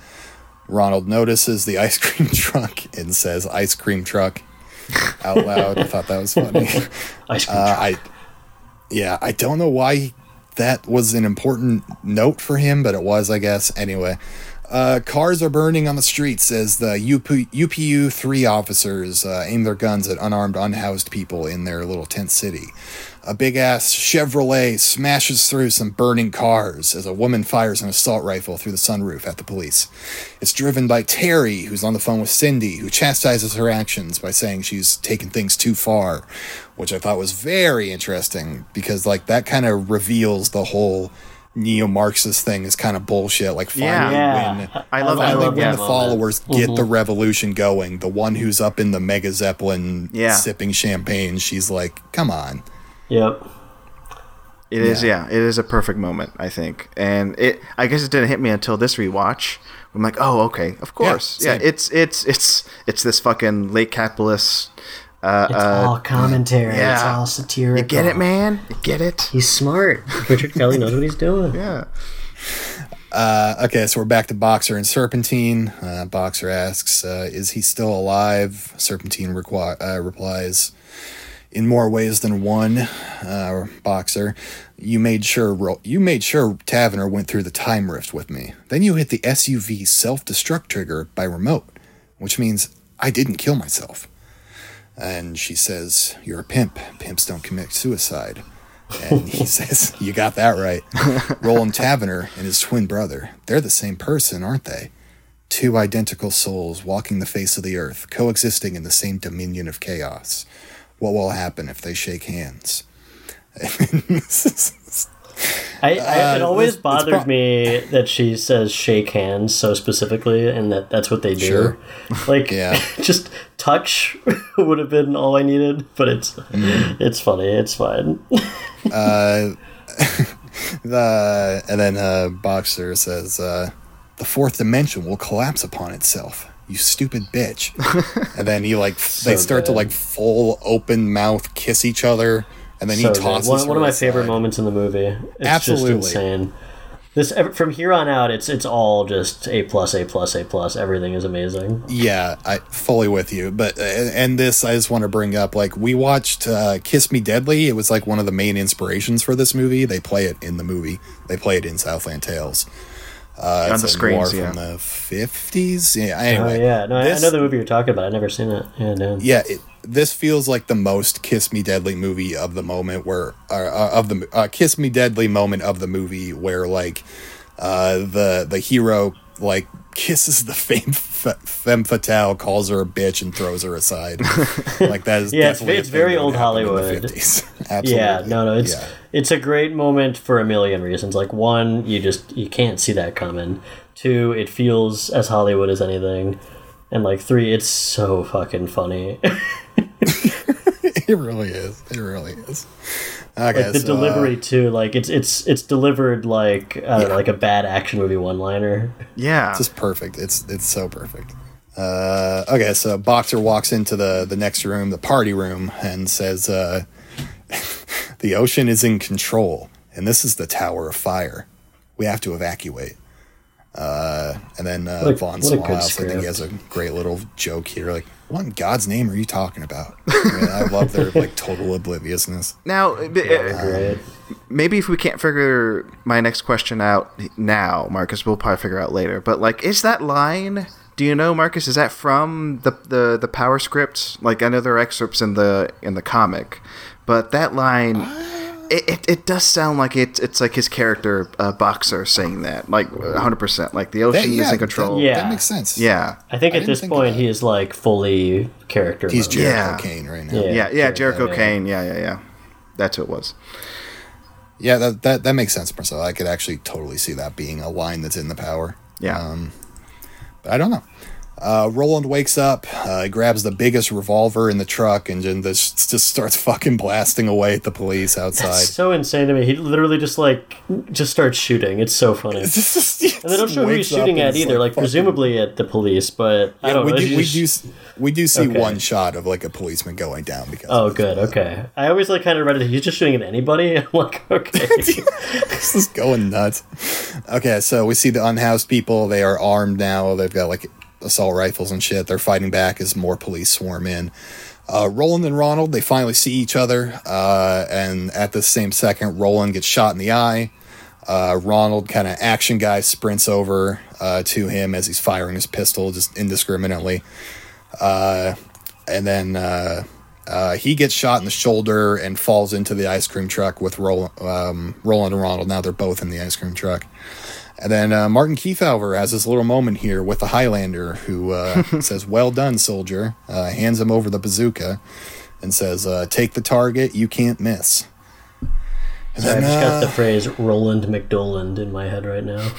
ronald notices the [LAUGHS] ice cream truck and says ice cream truck [LAUGHS] out loud i thought that was funny [LAUGHS] Ice cream. uh, i yeah i don't know why that was an important note for him but it was i guess anyway uh, cars are burning on the streets as the UP, UPU 3 officers uh, aim their guns at unarmed, unhoused people in their little tent city. A big ass Chevrolet smashes through some burning cars as a woman fires an assault rifle through the sunroof at the police. It's driven by Terry, who's on the phone with Cindy, who chastises her actions by saying she's taken things too far, which I thought was very interesting because, like, that kind of reveals the whole neo-Marxist thing is kind of bullshit. Like, finally, yeah, when I love- I love when the followers get the mm-hmm. revolution going, the one who's up in the Mega Zeppelin Yeah. sipping champagne, she's like, "Come on." Yep. It is, yeah. It is a perfect moment, I think, and it. I guess it didn't hit me until this rewatch. I'm like, oh, okay, of course, yeah. same. it's it's it's it's this fucking late capitalist. Uh, It's uh, all commentary. Yeah. It's all satirical. you get it, man? You get it? He's smart. [LAUGHS] Richard Kelly knows what he's doing. Yeah. Uh, okay, so we're back to Boxer and Serpentine. Uh, Boxer asks, uh, "Is he still alive?" Serpentine requi- uh, replies, in more ways than one, uh, boxer. You made sure you made sure Taverner went through the time rift with me. Then you hit the SUV self destruct trigger by remote, which means I didn't kill myself. And she says, "You're a pimp. Pimps don't commit suicide." And he [LAUGHS] says, "You got that right." [LAUGHS] Roland Taverner and his twin brother, they're the same person, aren't they? Two identical souls walking the face of the earth, coexisting in the same dominion of chaos. What will happen if they shake hands? I, I, it Uh, always it's bothered pro- me that she says shake hands so specifically, and that that's what they do. Sure. Like, Yeah. [LAUGHS] just touch [LAUGHS] would have been all I needed, but it's Mm-hmm. it's funny. It's fine. uh, [LAUGHS] the and then uh, Boxer says uh, the fourth dimension will collapse upon itself. You stupid bitch. [LAUGHS] and then he like they start to like full open mouth kiss each other, and then So he tosses one, one of my favorite moments in the movie. It's Absolutely. just insane. This from here on out, it's it's all just a plus, a plus, a plus. Everything is amazing. Yeah, I fully with you. But uh, and this I just want to bring up like we watched uh, Kiss Me Deadly. It was like one of the main inspirations for this movie. They play it in the movie. They play it in Southland Tales. Uh, On the a screens, yeah. from the fifties. Yeah. Oh Anyway, yeah, no, I- I this- know the movie you're talking about. I've never seen it. Yeah, damn. yeah, it, this feels like the most Kiss Me Deadly movie of the moment where uh, uh, of the uh, Kiss Me Deadly moment of the movie where like uh, the the hero like kisses the [LAUGHS] femme, f- femme fatale, calls her a bitch, and throws her aside. [LAUGHS] like that is Yeah, it's- definitely a it's very old happened in the Hollywood. 50s. [LAUGHS] Absolutely. Yeah, no, no, it's Yeah. It's a great moment for a million reasons. Like one, you just you can't see that coming. Two, it feels as Hollywood as anything. And like three, it's so fucking funny. [LAUGHS] it really is. It really is. Okay, like the so, uh, delivery too, like it's it's it's delivered like I don't like a bad action movie one liner. Yeah. It's just perfect. It's it's so perfect. Uh, okay, so Boxer walks into the the next room, the party room, and says, uh, [LAUGHS] "The ocean is in control, and this is the Tower of Fire. We have to evacuate." Uh, and then uh, What a- Vaughn what a good Smallhouse, I think he has a great little joke here, like, "What in God's name are you talking about?" I, mean, I love their [LAUGHS] like total obliviousness. now, uh, maybe if we can't figure my next question out now, Marcus, we'll probably figure out later. But like, is that line? Do you know, Marcus? Is that from the the the Power script? Like, I know there are excerpts in the in the comic, but that line. It, it, it does sound like it, it's like his character uh, boxer saying that like 100% like the ocean is in control Yeah. that makes sense. yeah I think I at didn't this point he is like fully character. he's mode. Jericho Yeah. Cane right now. Yeah. yeah yeah jericho yeah. kane yeah yeah yeah that's who it was Yeah, that, that that makes sense, Marcel. I could actually totally see that being a line that's in the power. yeah Um, but I don't know. Uh, Roland wakes up, uh, grabs the biggest revolver in the truck, and then just, just starts fucking blasting away at the police outside. It's so insane to me. He literally just like just starts shooting. It's so funny. [LAUGHS] And they don't show who he's shooting at either. Like, presumably at the police, but I don't we know. do, we just- do we do see Okay. one shot of like a policeman going down because Oh, good. Okay. I always like kind of read it. He's just shooting at anybody. [LAUGHS] I'm like, okay. [LAUGHS] this is going nuts. Okay, so we see the unhoused people. They are armed now. They've got like assault rifles and shit. They're fighting back as more police swarm in. Uh, Roland and Ronald, they finally see each other. Uh, and at the same second, Roland gets shot in the eye. Uh, Ronald, kind of action guy, sprints over uh, to him as he's firing his pistol just indiscriminately. Uh, and then uh, he gets shot in the shoulder and falls into the ice cream truck with Roland, um, Roland and Ronald. Now they're both in the ice cream truck. And then uh, Martin Kefauver has this little moment here with the Highlander who uh, [LAUGHS] says, Well done, soldier. Uh, hands him over the bazooka and says, uh, Take the target, you can't miss. And I then, just got the uh, phrase Roland McDoland in my head right now.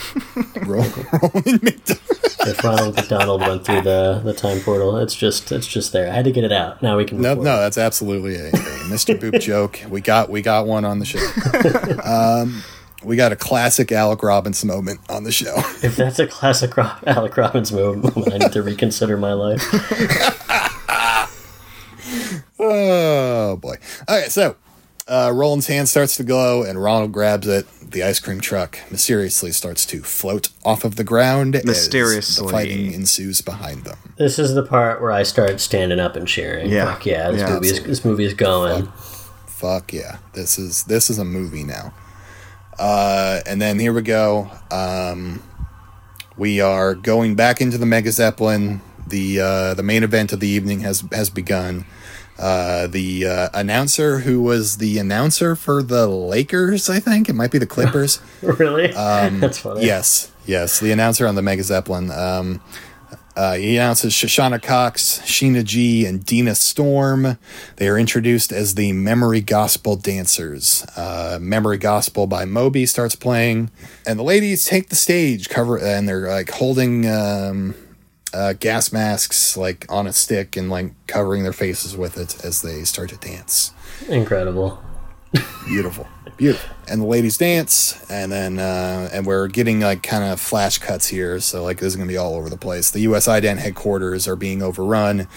[LAUGHS] Ro- Roland McDonald. If Ronald McDonald went through the, the time portal, it's just it's just there. I had to get it out. Now we can. No, no, that's absolutely a, a Mr. Boop joke. We got we got one on the show. [LAUGHS] Um, we got a classic Alec Robbins moment on the show. [LAUGHS] If that's a classic Ro- Alec Robbins moment, [LAUGHS] I need to reconsider my life. [LAUGHS] oh boy. All right, so Uh, Roland's hand starts to glow, and Ronald grabs it. The ice cream truck mysteriously starts to float off of the ground. as Mysteriously. the fighting ensues behind them. This is the part where I start standing up and cheering. Yeah. Fuck yeah, this Yeah. movie is this movie is going. Fuck yeah, this is this is a movie now. Uh, and then here we go. Um, we are going back into the Mega Zeppelin. The uh, the main event of the evening has has begun. Uh, the uh, announcer who was the announcer for the Lakers, I think it might be the Clippers. [LAUGHS] really? Um, [LAUGHS] That's funny. Yes, yes. The announcer on the Mega Zeppelin. Um, uh, he announces Shoshana Cox, Sheena G, and Dina Storm. They are introduced as the Memory Gospel Dancers. Uh, Memory Gospel by Moby starts playing, and the ladies take the stage, cover, and they're like holding um, uh, gas masks like on a stick and like covering their faces with it as they start to dance Incredible. beautiful beautiful and the ladies dance and then uh, and we're getting like kind of flash cuts here so like this is gonna be all over the place the US-IDent headquarters are being overrun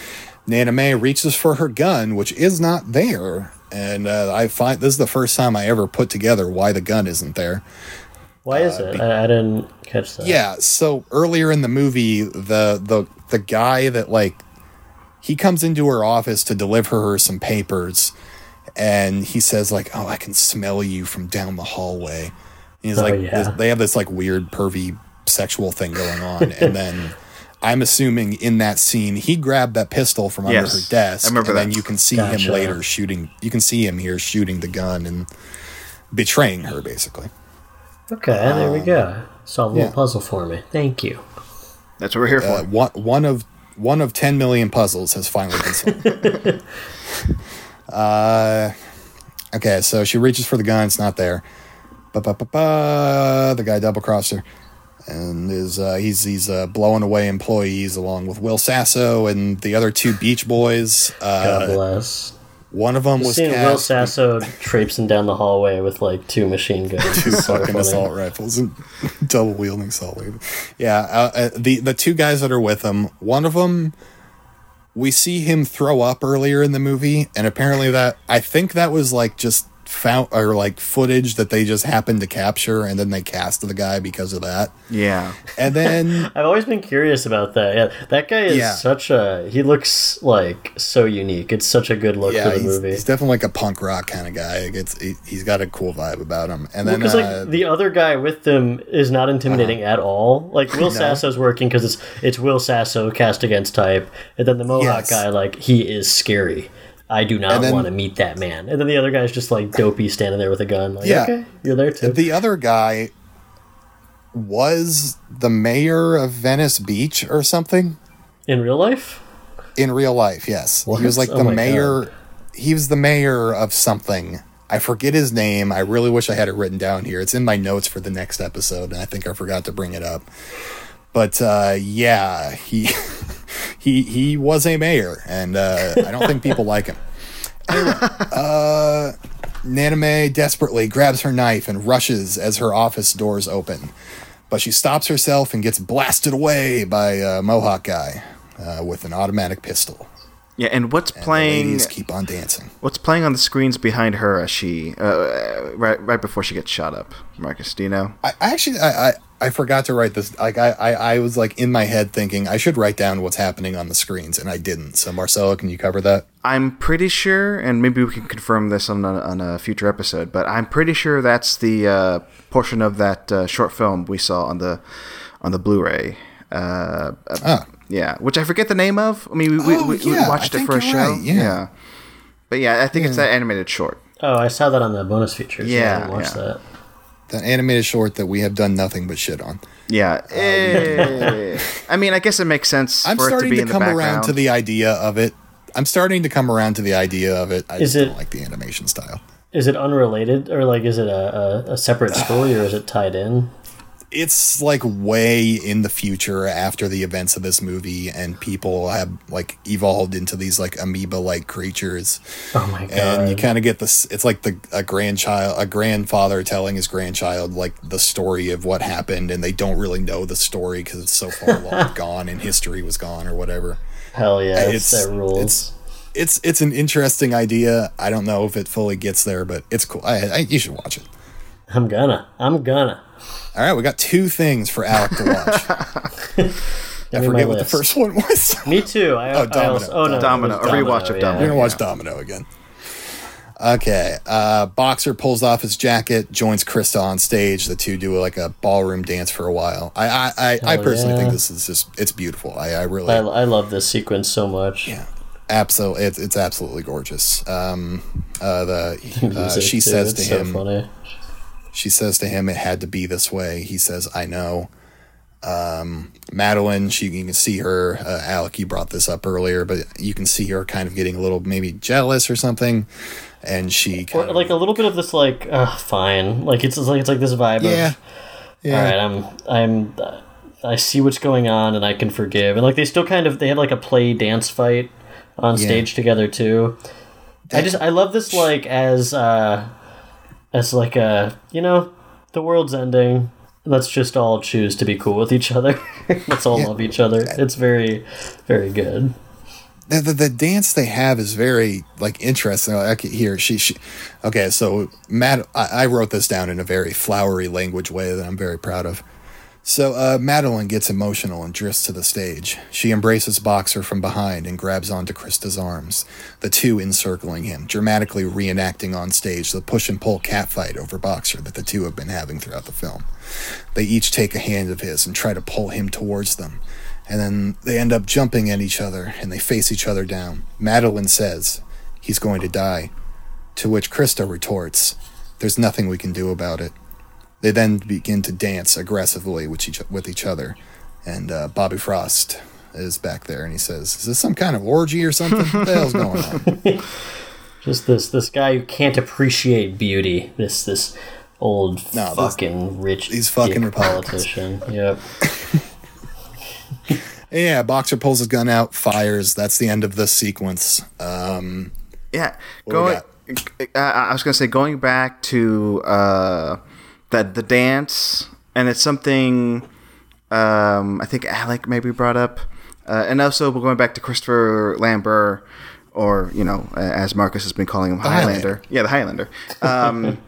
Nana Mae reaches for her gun which is not there and uh, i find this is the first time i ever put together why the gun isn't there Why is it? I, I didn't catch that. Uh, yeah so earlier in the movie the the the guy that like he comes into her office to deliver her some papers and he says like oh i can smell you from down the hallway and he's Oh, like yeah. they have this like weird pervy sexual thing going on and [LAUGHS] then i'm assuming in that scene he grabbed that pistol from under her desk I remember and then you can see Gotcha. him later shooting you can see him here shooting the gun and betraying her basically Okay, there we go. Solve a little yeah. puzzle for me. Thank you. That's what we're here for. uh, one one of one of ten million puzzles has finally been solved. [LAUGHS] uh, okay, so she reaches for the gun. It's not there. Ba ba ba ba. The guy double crossed her, and is uh, he's he's uh, blowing away employees along with Will Sasso and the other two Beach Boys. God Uh, bless. one of them was Seeing Will Sasso traipsing down the hallway with like two machine guns. [LAUGHS] two fucking funny. assault rifles and [LAUGHS] double wielding assault rifle. Yeah, uh, uh, the the two guys that are with him, one of them, we see him throw up earlier in the movie, and apparently that I think that was like just found or like footage that they just happened to capture, and then they cast the guy because of that. yeah. And then [LAUGHS] I've always been curious about that. Yeah, that guy is Yeah. such a. He looks like so unique. It's such a good look yeah, for the he's, movie. he's definitely like a punk rock kind of guy. It's he, he's got a cool vibe about him. And then Because uh, like the other guy with them is not intimidating Uh-huh. at all. Like Will [LAUGHS] Sasso's working because it's it's Will Sasso cast against type, and then the Mohawk Yes. guy like he is scary. I do not then- want to meet that man. And then the other guy's just like dopey standing there with a gun. Like, Yeah. okay, you're there too. The other guy was the mayor of Venice Beach or something In real life, in real life. Yes, What? he was like Oh the mayor. God. He was the mayor of something. I forget his name. I really wish I had it written down here. It's in my notes for the next episode, and I think I forgot to bring it up. But uh, yeah, he [LAUGHS] he he was a mayor, and uh, I don't think people like him. Anyway, uh, Nana Mae desperately grabs her knife and rushes as her office doors open, but she stops herself and gets blasted away by a Mohawk guy uh, with an automatic pistol. Yeah, and what's And the playing? ladies keep on dancing. What's playing on the screens behind her as she uh, right right before she gets shot up? Marcus, do you know? I, I actually I, I I forgot to write this. Like I, I I was like in my head thinking I should write down what's happening on the screens, and I didn't. So Marcelo, can you cover that? I'm pretty sure, and maybe we can confirm this on a, on a future episode. But I'm pretty sure that's the uh, portion of that uh, short film we saw on the on the Blu-ray. Uh, uh, Ah. Yeah, which I forget the name of. I mean, we, Oh, we, we yeah, watched I it for a show. right, yeah. but yeah, I think it's that animated short. oh, I saw that on the bonus features. Yeah, Yeah, I didn't watch yeah. that. That animated short that we have done nothing but shit on. Yeah, eh, [LAUGHS] I mean, I guess it makes sense I'm for it to starting be to, in the come around to the idea of it. I'm starting to come around to the idea of it. I Is just it- don't like the animation style. Is it unrelated or like is it a, a, a separate [SIGHS] story or is it tied in? It's like way in the future after the events of this movie, and people have like evolved into these like amoeba-like creatures. Oh my god! and you kind of get this it's like the a grandchild a grandfather telling his grandchild like the story of what happened and they don't really know the story because it's so far long [LAUGHS] gone and history was gone or whatever Hell yeah, it's- it's, that rules. it's- it's it's an interesting idea. I don't know if it fully gets there, but it's cool. I, I, you should watch it. I'm gonna. I'm gonna. All right, we got two things for Alec to watch. [LAUGHS] [LAUGHS] I forget what the first one was. [LAUGHS] Me too. I, Oh, I Domino. also, oh no, Domino. it A rewatch of yeah. Domino. We're gonna watch Yeah. Domino again. Okay. Uh, Boxer pulls off his jacket, joins Krista on stage. The two do like a ballroom dance for a while. I I, I, I personally yeah. think this is just it's beautiful. I, I really I, I love this sequence so much. yeah. Absolutely, it's, it's absolutely gorgeous. Um, uh, the uh, Music, she too, says to it's so him, funny. She says to him, "It had to be this way." He says, "I know." Um, Madeline, she you can see her. Uh, Alec, you brought this up earlier, but you can see her kind of getting a little maybe jealous or something, and she Or, kind of like a little bit of this, like, uh, fine. Like it's like it's like this vibe yeah, of, yeah, all right, I'm, I'm, I see what's going on, and I can forgive. And like they still kind of they had like a play dance fight on Yeah. stage together too. I just I love this like as uh as like a you know the world's ending. Let's just all choose to be cool with each other. [LAUGHS] Let's all love each other. It's very, very good. the, the, the dance they have is very like interesting. I can hear she, she okay. So Matt, I, I wrote this down in a very flowery language way that I'm very proud of. So uh, Madeline gets emotional and drifts to the stage. She embraces Boxer from behind and grabs onto Krista's arms, the two encircling him, dramatically reenacting on stage the push and pull catfight over Boxer that the two have been having throughout the film. They each take a hand of his and try to pull him towards them. And then they end up jumping at each other and they face each other down. Madeline says, He's going to die. To which Krista retorts, There's nothing we can do about it. They then begin to dance aggressively with each, with each other. And uh, Bobby Frost is back there and he says, Is this some kind of orgy or something? What the hell's going on? [LAUGHS] Just this this guy who can't appreciate beauty. This this old No, this- fucking rich these fucking Republicans. politician. Yep. [LAUGHS] [LAUGHS] yeah, Boxer pulls his gun out, fires. That's the end of this sequence. Um, Yeah, going. Uh, I was gonna say going back to uh, the the dance, and it's something um, I think Alec maybe brought up, uh, and also we're going back to Christopher Lambert, or you know, as Marcus has been calling him, Highlander. Yeah, the Highlander. Um, [LAUGHS]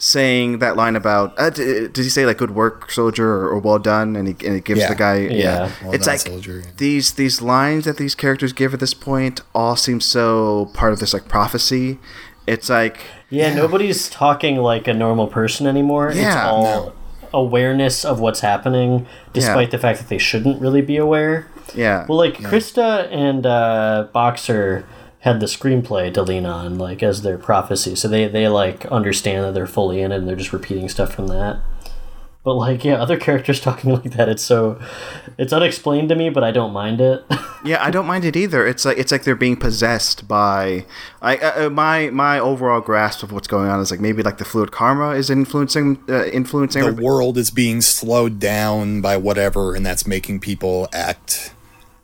saying that line about uh, d- did he say like good work soldier or, or well done and he, and he gives Yeah. the guy Yeah. Well it's like soldier, yeah. these these lines that these characters give at this point all seem so part of this like prophecy it's like Yeah, nobody's talking like a normal person anymore. it's Yeah, all no. awareness of what's happening, despite the fact that they shouldn't really be aware. yeah Well, like Krista and uh, Boxer had the screenplay to lean on, like as their prophecy, so they they like understand that they're fully in it and they're just repeating stuff from that. But like, yeah, other characters [LAUGHS] talking like that, it's so it's unexplained to me, but I don't mind it. [LAUGHS] yeah i don't mind it either it's like it's like they're being possessed by i uh, uh, my my overall grasp of what's going on is like maybe like the fluid karma is influencing uh, influencing the everybody. world is being slowed down by whatever, and that's making people act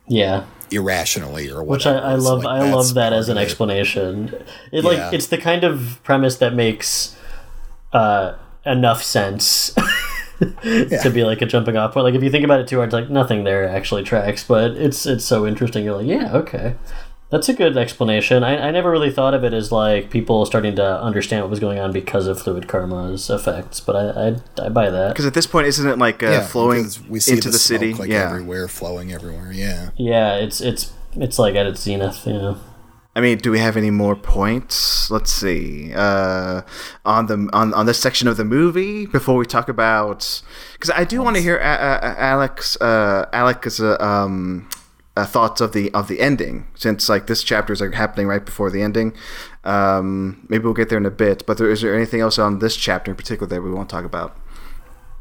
yeah, irrationally or which. I, I love. like I love that as an it. explanation. It Yeah. like it's the kind of premise that makes uh, enough sense. [LAUGHS] [LAUGHS] to be like a jumping off point. Like if you think about it too hard, it's like nothing there actually tracks, but it's it's so interesting. You're like, yeah, okay, that's a good explanation. I, I never really thought of it as like people starting to understand what was going on because of fluid karma's effects, but I I, I buy that. because at this point isn't it like uh, Yeah, flowing because we see into the, smoke, city like yeah everywhere, flowing everywhere. Yeah. Yeah, it's it's it's like at its zenith. You know. I mean, do we have any more points? Let's see. Uh, on the on, on this section of the movie before we talk about because I do want to hear a- a- Alex uh, Alec's uh, um, uh, thoughts of the of the ending since like this chapter is like happening right before the ending. Um, maybe we'll get there in a bit. But there, is there anything else on this chapter in particular that we want to talk about?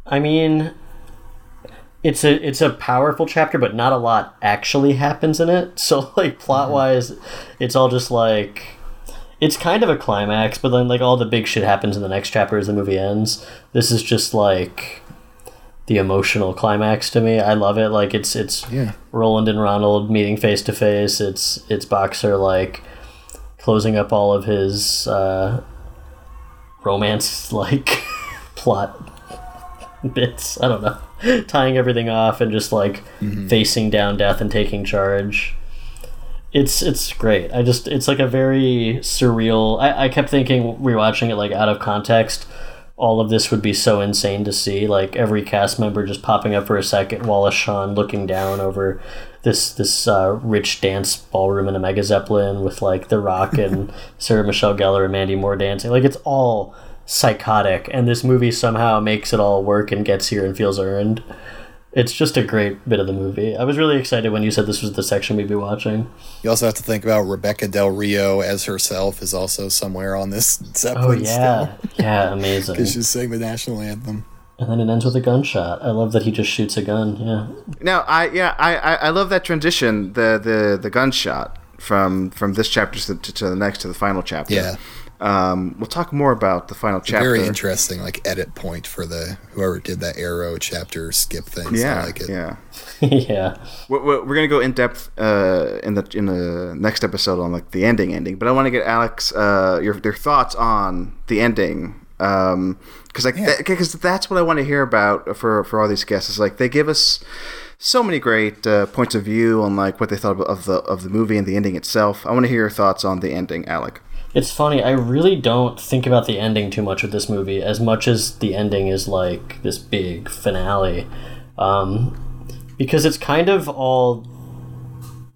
I mean, it's a it's a powerful chapter, but not a lot actually happens in it. [LAUGHS] So like plot wise, it's all just like it's kind of a climax, but then like all the big shit happens in the next chapter as the movie ends. This is just like the emotional climax to me. I love it. Like it's it's Yeah. Roland and Ronald meeting face to face. It's it's Boxer like closing up all of his uh, romance [LAUGHS] like plot [LAUGHS] bits. I don't know, tying everything off and just like facing down death and taking charge. it's it's great. I just it's like a very surreal. I, I kept thinking rewatching it like out of context. All of this would be so insane to see, like every cast member just popping up for a second. Wallace Shawn looking down over this this uh, rich dance ballroom in a Mega Zeppelin with like The Rock and [LAUGHS] Sarah Michelle Gellar and Mandy Moore dancing. Like it's all psychotic, and this movie somehow makes it all work and gets here and feels earned. It's just a great bit of the movie. I was really excited when you said this was the section we'd be watching. You also have to think about Rebekah Del Rio as herself is also somewhere on this [LAUGHS] Oh Zeppelin yeah, yeah, [LAUGHS] amazing. because she's singing the national anthem. And then it ends with a gunshot. I love that he just shoots a gun. Yeah, Now, I yeah, I, I, I love that transition, the the the gunshot from from this chapter to, to, to the next to the final chapter. Yeah. Um, we'll talk more about the final chapter. Very interesting, like edit point for the whoever did that arrow chapter skip things. Yeah, I like it. yeah. [LAUGHS] yeah. We're, we're we're gonna go in depth uh, in the in the next episode on like the ending ending, but I want to get Alex uh, your your thoughts on the ending because like Yeah. because that's what I want to hear about for for all these guests. Is like they give us so many great uh, points of view on like what they thought of the of the movie and the ending itself. I want to hear your thoughts on the ending, Alec. It's funny. I really don't think about the ending too much with this movie, as much as the ending is like this big finale, um, because it's kind of all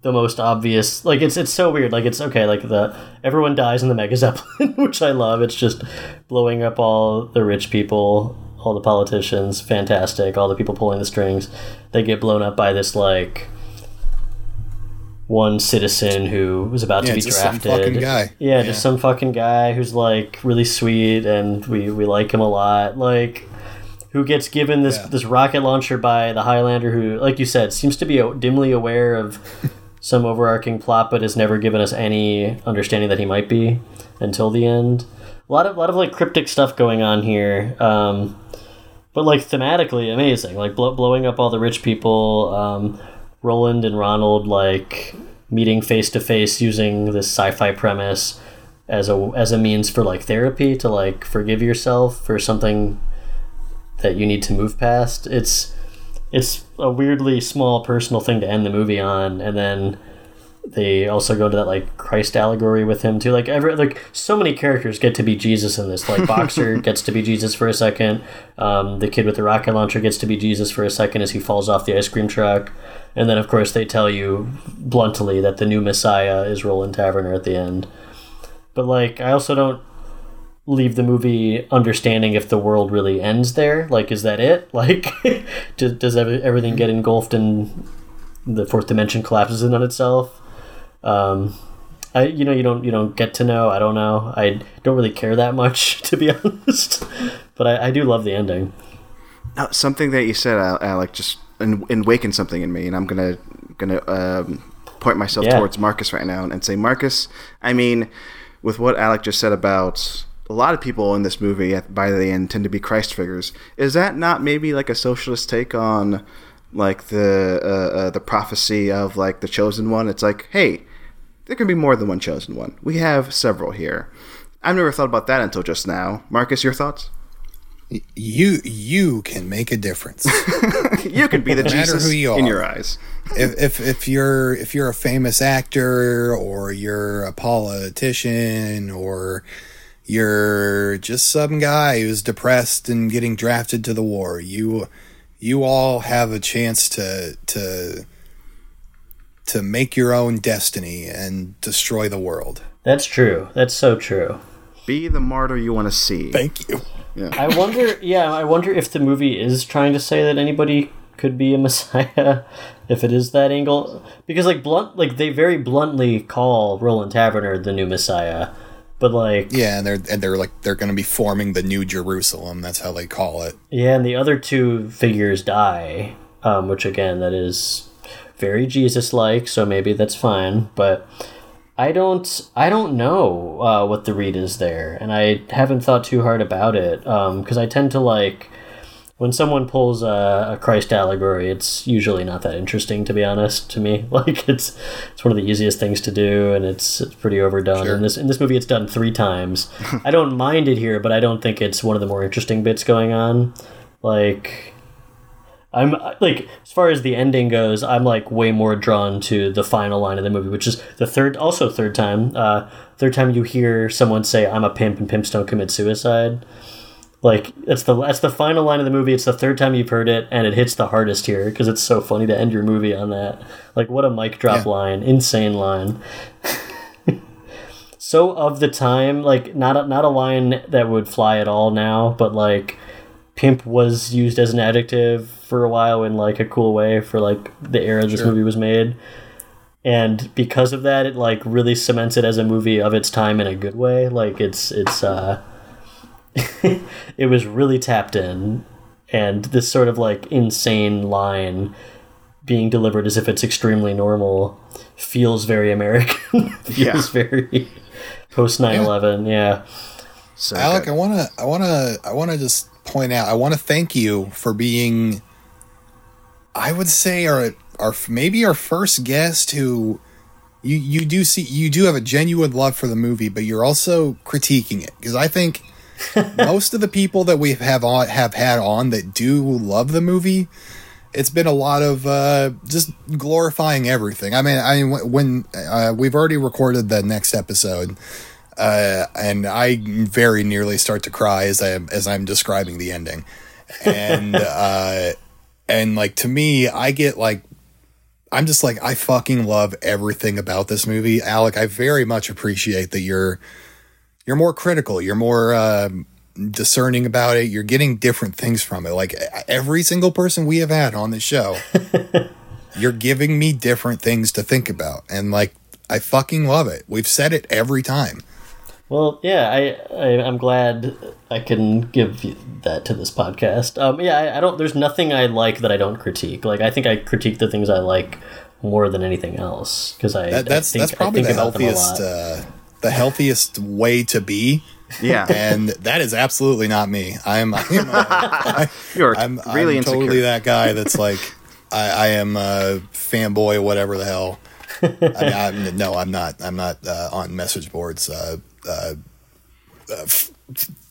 the most obvious. Like it's it's so weird. Like it's okay. Like the everyone dies in the Mega [LAUGHS] Zeppelin, which I love. It's just blowing up all the rich people, all the politicians. Fantastic. All the people pulling the strings. They get blown up by this like one citizen who was about Yeah, to be just some drafted. fucking guy. Yeah, Yeah. just some fucking guy who's like really sweet and we, we like him a lot. Like who gets given this Yeah. this rocket launcher by the Highlander who like you said seems to be dimly aware of [LAUGHS] some overarching plot but has never given us any understanding that he might be until the end. A lot of lot of like cryptic stuff going on here. Um, but like thematically amazing like blow, blowing up all the rich people um, roland and ronald like meeting face to face using this sci-fi premise as a as a means for like therapy to like forgive yourself for something that you need to move past it's it's a weirdly small personal thing to end the movie on and then they also go to that like Christ allegory with him too. Like every like so many characters get to be Jesus in this. Like Boxer [LAUGHS] gets to be Jesus for a second. Um, the kid with the rocket launcher gets to be Jesus for a second as he falls off the ice cream truck. And then of course they tell you bluntly that the new Messiah is Roland Taverner at the end. But like I also don't leave the movie understanding if the world really ends there. Like is that it? [LAUGHS] Like does, does everything get engulfed in the fourth dimension collapses in on itself? Um, I you know you don't you don't get to know. I don't know. I don't really care that much [LAUGHS] to be honest, but I, I do love the ending. Now, something that you said, Al- Alec, just and, and wakened something in me, and I'm gonna gonna um, point myself Yeah. towards Marcus right now and say, Marcus. I mean, with what Alec just said about a lot of people in this movie at, by the end tend to be Christ figures. Is that not maybe like a socialist take on like the uh, uh, the prophecy of like the chosen one? It's like, hey, there can be more than one chosen one. We have several here. I've never thought about that until just now. Marcus, your thoughts? You you can make a difference. [LAUGHS] you can be the matter Jesus who you in your eyes. if, if if you're if you're a famous actor or you're a politician or you're just some guy who's depressed and getting drafted to the war, you you all have a chance to to to make your own destiny and destroy the world. That's true. That's so true. Be the martyr you want to see. Thank you. I wonder. Yeah, I wonder if the movie is trying to say that anybody could be a [LAUGHS] messiah, if it is that angle. Because like blunt, like they very bluntly call Roland Taverner the new messiah, but like Yeah, and they're and they're like they're going to be forming the new Jerusalem. That's how they call it. Yeah, and the other two figures die, um, which again, that is very Jesus-like, so maybe that's fine. But I don't, I don't know uh, what the read is there, and I haven't thought too hard about it because I tend to like when someone pulls a, a Christ allegory. It's usually not that interesting, to be honest. To me, [LAUGHS] like it's it's one of the easiest things to do, and it's, it's pretty overdone. Sure. In this in this movie, it's done three times. [LAUGHS] I don't mind it here, but I don't think it's one of the more interesting bits going on. Like, I'm like, as far as the ending goes, I'm like way more drawn to the final line of the movie, which is the third, also third time, uh, third time you hear someone say, "I'm a pimp and pimps don't commit suicide." Like that's the that's the final line of the movie. It's the third time you've heard it, and it hits the hardest here because it's so funny to end your movie on that. Like what a mic drop Yeah. line, insane line. [LAUGHS] so of the time, like not a, not a line that would fly at all now, but like pimp was used as an adjective for a while in like a cool way for like the era this movie was made. And because of that, it like really cements it as a movie of its time in a good way. Like it's it's uh [LAUGHS] it was really tapped in and this sort of like insane line being delivered as if it's extremely normal feels very American. [LAUGHS] feels Yeah. very post 9/11. Yeah. So Alec, good. I want to, I want to, I want to just point out, I want to thank you for being, I would say, our, our maybe our first guest who, you you do see, you do have a genuine love for the movie, but you're also critiquing it because I think [LAUGHS] most of the people that we have on have had on that do love the movie. It's been a lot of uh, just glorifying everything. I mean, I mean, when uh, we've already recorded the next episode, uh, and I very nearly start to cry as I as I'm describing the ending, and [LAUGHS] uh, and like to me, I get like I'm just like I fucking love everything about this movie, Alec. I very much appreciate that you're you're more critical, you're more um, discerning about it, you're getting different things from it. Like every single person we have had on the show, [LAUGHS] you're giving me different things to think about, and like I fucking love it. We've said it every time. Well, yeah, I, I I'm glad I can give that to this podcast. Um, yeah, I, I don't. There's nothing I like that I don't critique. Like I think I critique the things I like more than anything else because I That, that's I think, that's probably I think the about them a healthiest uh, the healthiest way to be. yeah, and that is absolutely not me. I'm [LAUGHS] I'm, uh, you're I'm, really I'm insecure. totally that guy that's like I, I am a fanboy, whatever the hell. I mean, I'm, no, I'm not. I'm not uh, on message boards uh, uh, uh, f-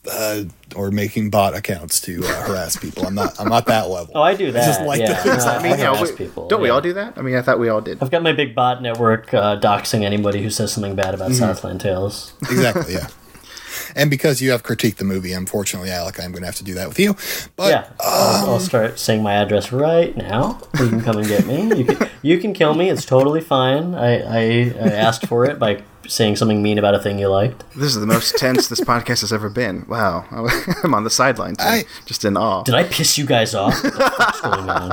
uh, or making bot accounts to uh, harass people. I'm not. I'm not that level. Oh, I do that. just like the yeah, things no, I I, I mean, yeah, harass we- people. don't we all do that? I mean, I thought we all did. I've got my big bot network uh, doxing anybody who says something bad Mm-hmm. about Southland Tales. exactly. Yeah. And because you have critiqued the movie, unfortunately, Alec, I'm going to have to do that with you. But Yeah, I'll, I'll start saying my address right now. You can come and get me. You can, you can kill me. It's totally fine. I, I, I asked for it by saying something mean about a thing you liked. This is the most tense this podcast has ever been. Wow, [LAUGHS] I'm on the sidelines, I- just in awe. Did I piss you guys off? What the fuck's going on?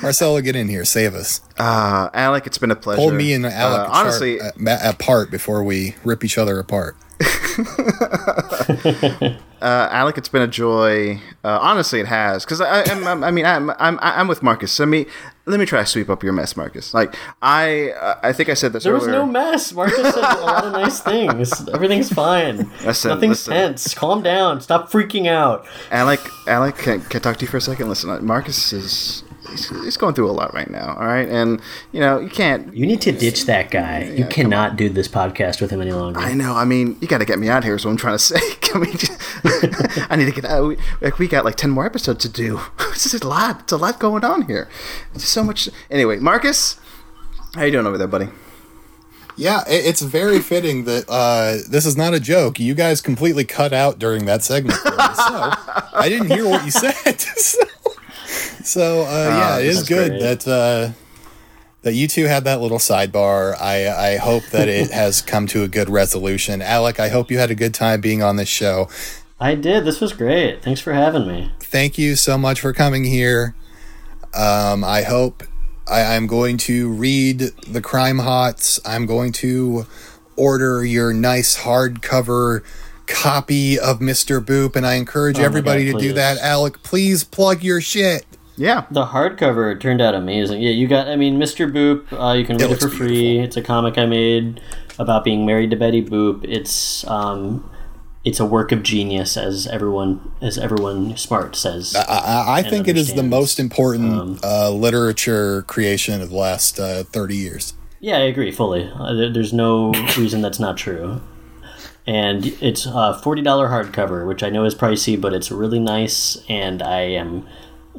[LAUGHS] Marcelo, get in here, save us. Uh, Alec, it's been a pleasure. Hold me and Alec Uh, apart- honestly, uh, apart before we rip each other apart. [LAUGHS] uh, Alec, it's been a joy. Uh, honestly, it has because I, I'm, I'm, I mean, I'm, I'm, I'm with Marcus. Let me, let me try to sweep up your mess, Marcus. Like I, uh, I think I said this There was no mess. Marcus said a lot of nice things. [LAUGHS] Everything's fine. Listen, Nothing's listen. tense. Calm down. Stop freaking out. Alec, Alec, can, can I talk to you for a second? Listen, Marcus is. He's, he's going through a lot right now, all right, and you know you can't. You need to ditch that guy. You cannot do this podcast with him any longer. I know. I mean, you got to get me out here. Is what I'm trying to say. [LAUGHS] Can we? Just, [LAUGHS] I need to get out. We, like, we got like ten more episodes to do. [LAUGHS] this is a lot. It's a lot going on here. It's so much. Anyway, Marcus, how you doing over there, buddy? Yeah, it's very fitting that uh, this is not a joke. You guys completely cut out during that segment. me, so I didn't hear what you said. [LAUGHS] so uh, yeah, it is good great. that uh, that you two had that little sidebar. I I hope that it [LAUGHS] has come to a good resolution. Alec, I hope you had a good time being on this show. I did. This was great. Thanks for having me. thank you so much for coming here. Um, I hope I, I'm going to read the Crime Hots. I'm going to order your nice hardcover copy of Mr. Boop, and I encourage Oh everybody God, to do that. Alec, please plug your shit. Yeah. The hardcover turned out amazing. Yeah, you got. I mean, Mr. Boop. Uh, you can read it, looks for free. It's a comic I made about being married to Betty Boop. It's um, it's a work of genius, as everyone as everyone smart says. I, I, I think it is the most important Um, uh, literature creation of the last uh, 30 years. Yeah, I agree fully. Uh, there, there's no reason that's not true. And it's a forty dollar hardcover, which I know is pricey, but it's really nice, and I am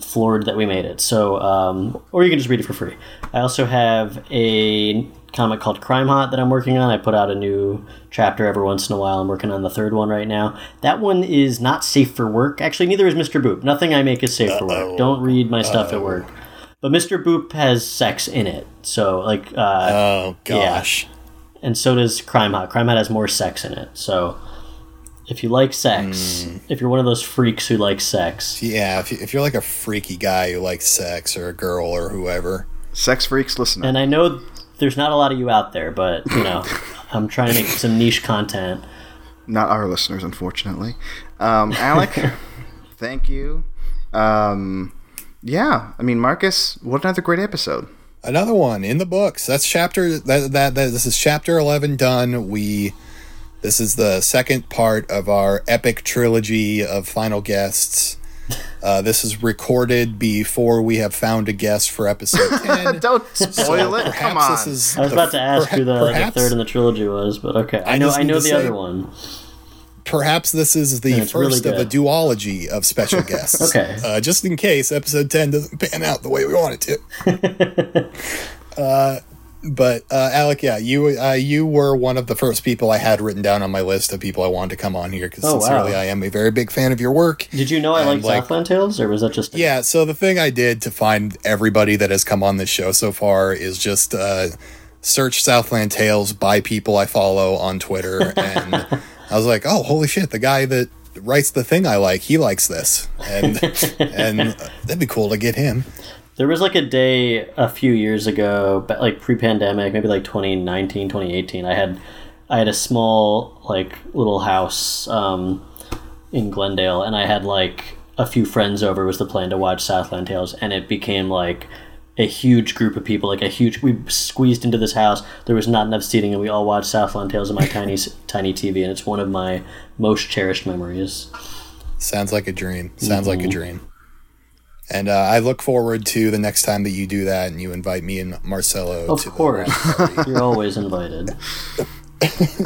floored that we made it. So, um, or you can just read it for free. I also have a comic called Crime Hot that I'm working on. I put out a new chapter every once in a while. I'm working on the third one right now. That one is not safe for work. Actually, neither is Mr. Boop. Nothing I make is safe for work. Don't read my stuff at work. But Mr. Boop has sex in it. So, like, uh, Oh gosh. And so does Crime Hot. Crime Hot has more sex in it. So, if you like sex, if you're one of those freaks who likes sex, Yeah, if, you, if you're like a freaky guy who likes sex or a girl or whoever, Sex freaks, listen. and I know there's not a lot of you out there, but you know, [LAUGHS] I'm trying to make some niche content. Not our listeners, unfortunately. Um, Alec, [LAUGHS] thank you. Um, yeah, I mean, Marcus, what another great episode. Another one in the books. That's chapter that that, that this is chapter 11 done. We this is the second part of our epic trilogy of final guests. Uh, this is recorded before we have found a guest for episode [LAUGHS] 10. Don't spoil it. Come on. I was the- about to ask who the, the third in the trilogy was, but okay, I I know just I know the say- other one. Perhaps this is the it's really first of a duology of special guests. [LAUGHS] Okay. Uh, just in case episode 10 doesn't pan out the way we want it to. [LAUGHS] uh, but uh, Alec, yeah, you uh, you were one of the first people I had written down on my list of people I wanted to come on here because Oh, wow. sincerely I am a very big fan of your work. Did you know I liked like- Southland Tales, or was that just A- Yeah, so the thing I did to find everybody that has come on this show so far is just uh, search Southland Tales by people I follow on Twitter, [LAUGHS] and I was like, oh, holy shit, the guy that writes the thing I like, he likes this, and [LAUGHS] and that'd be cool to get him. There was like a day a few years ago, like pre-pandemic, maybe like 2019, 2018. I had I had a small like little house um, in Glendale, and I had like a few friends over. Was the plan to watch Southland Tales, and it became like a huge group of people, like a huge. We squeezed into this house. There was not enough seating, and we all watched Southland Tales on my [LAUGHS] tiny tiny TV, and it's one of my most cherished memories. Sounds like a dream. Sounds like a dream. And uh, I look forward to the next time that you do that and you invite me and Marcelo Of to course, watch you're always invited. [LAUGHS]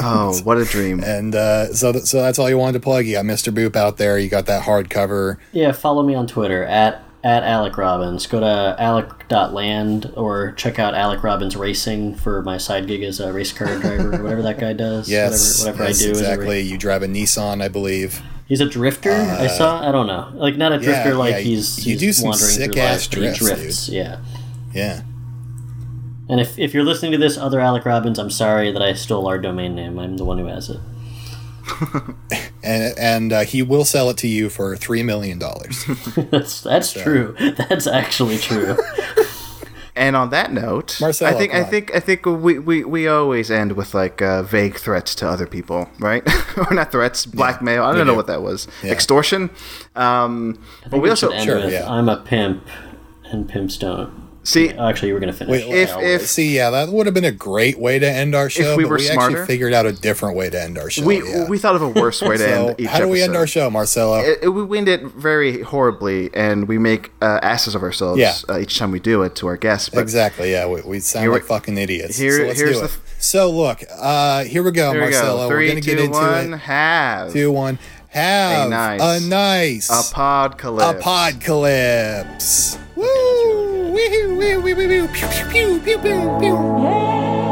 Oh, what a dream. And uh, so, th- so that's all you wanted to plug. You got Mr. Boop out there. You got that hardcover. Yeah, follow me on Twitter at at Alec Robbins. Go to alec.land or check out Alec Robbins Racing for my side gig as a race car [LAUGHS] driver, whatever that guy does. Yes, whatever, whatever yes, I do. exactly. ra- You drive a Nissan, I believe. he's a drifter. I uh, saw. I don't know. Like not a drifter. yeah, like you- he's, you he's do some wandering through sick-ass life, drifts, drifts. Yeah. Yeah. And if, if you're listening to this, other Alec Robbins, I'm sorry that I stole our domain name. I'm the one who has it. [LAUGHS] And and uh, he will sell it to you for three million dollars. [LAUGHS] that's that's true. That's actually true. [LAUGHS] And on that note, Marcelo, I think I on. think I think we, we, we always end with like uh, vague threats to other people, right? [LAUGHS] or not threats, blackmail. I don't know do. what that was. Yeah. Extortion. Um, but we It also end Sure, with, yeah. I'm a pimp, and pimps don't. See Actually, we're gonna finish. Wait, If- if- See, yeah, that would have been a great way to end our show. If we but were we smarter- actually figured out a different way to end our show. we yeah. we thought of a worse way to [LAUGHS] so end each how do we end our show, Marcelo? It, it- we end it very horribly, and we make uh, asses of ourselves Yeah. uh, each time we do it to our guests. But exactly. Yeah, we, we sound Here like fucking idiots. here- so let's here's do the it. f- so look, uh, here we go, here we Marcelo. go. Three, We're gonna get into one, it. have Two, one. Have A nice- a nice a podcalypse. a Woo! Wee-hoo, wee-hoo, wee-hoo, wee-hoo. Pew, pew, pew, pew, pew, pew.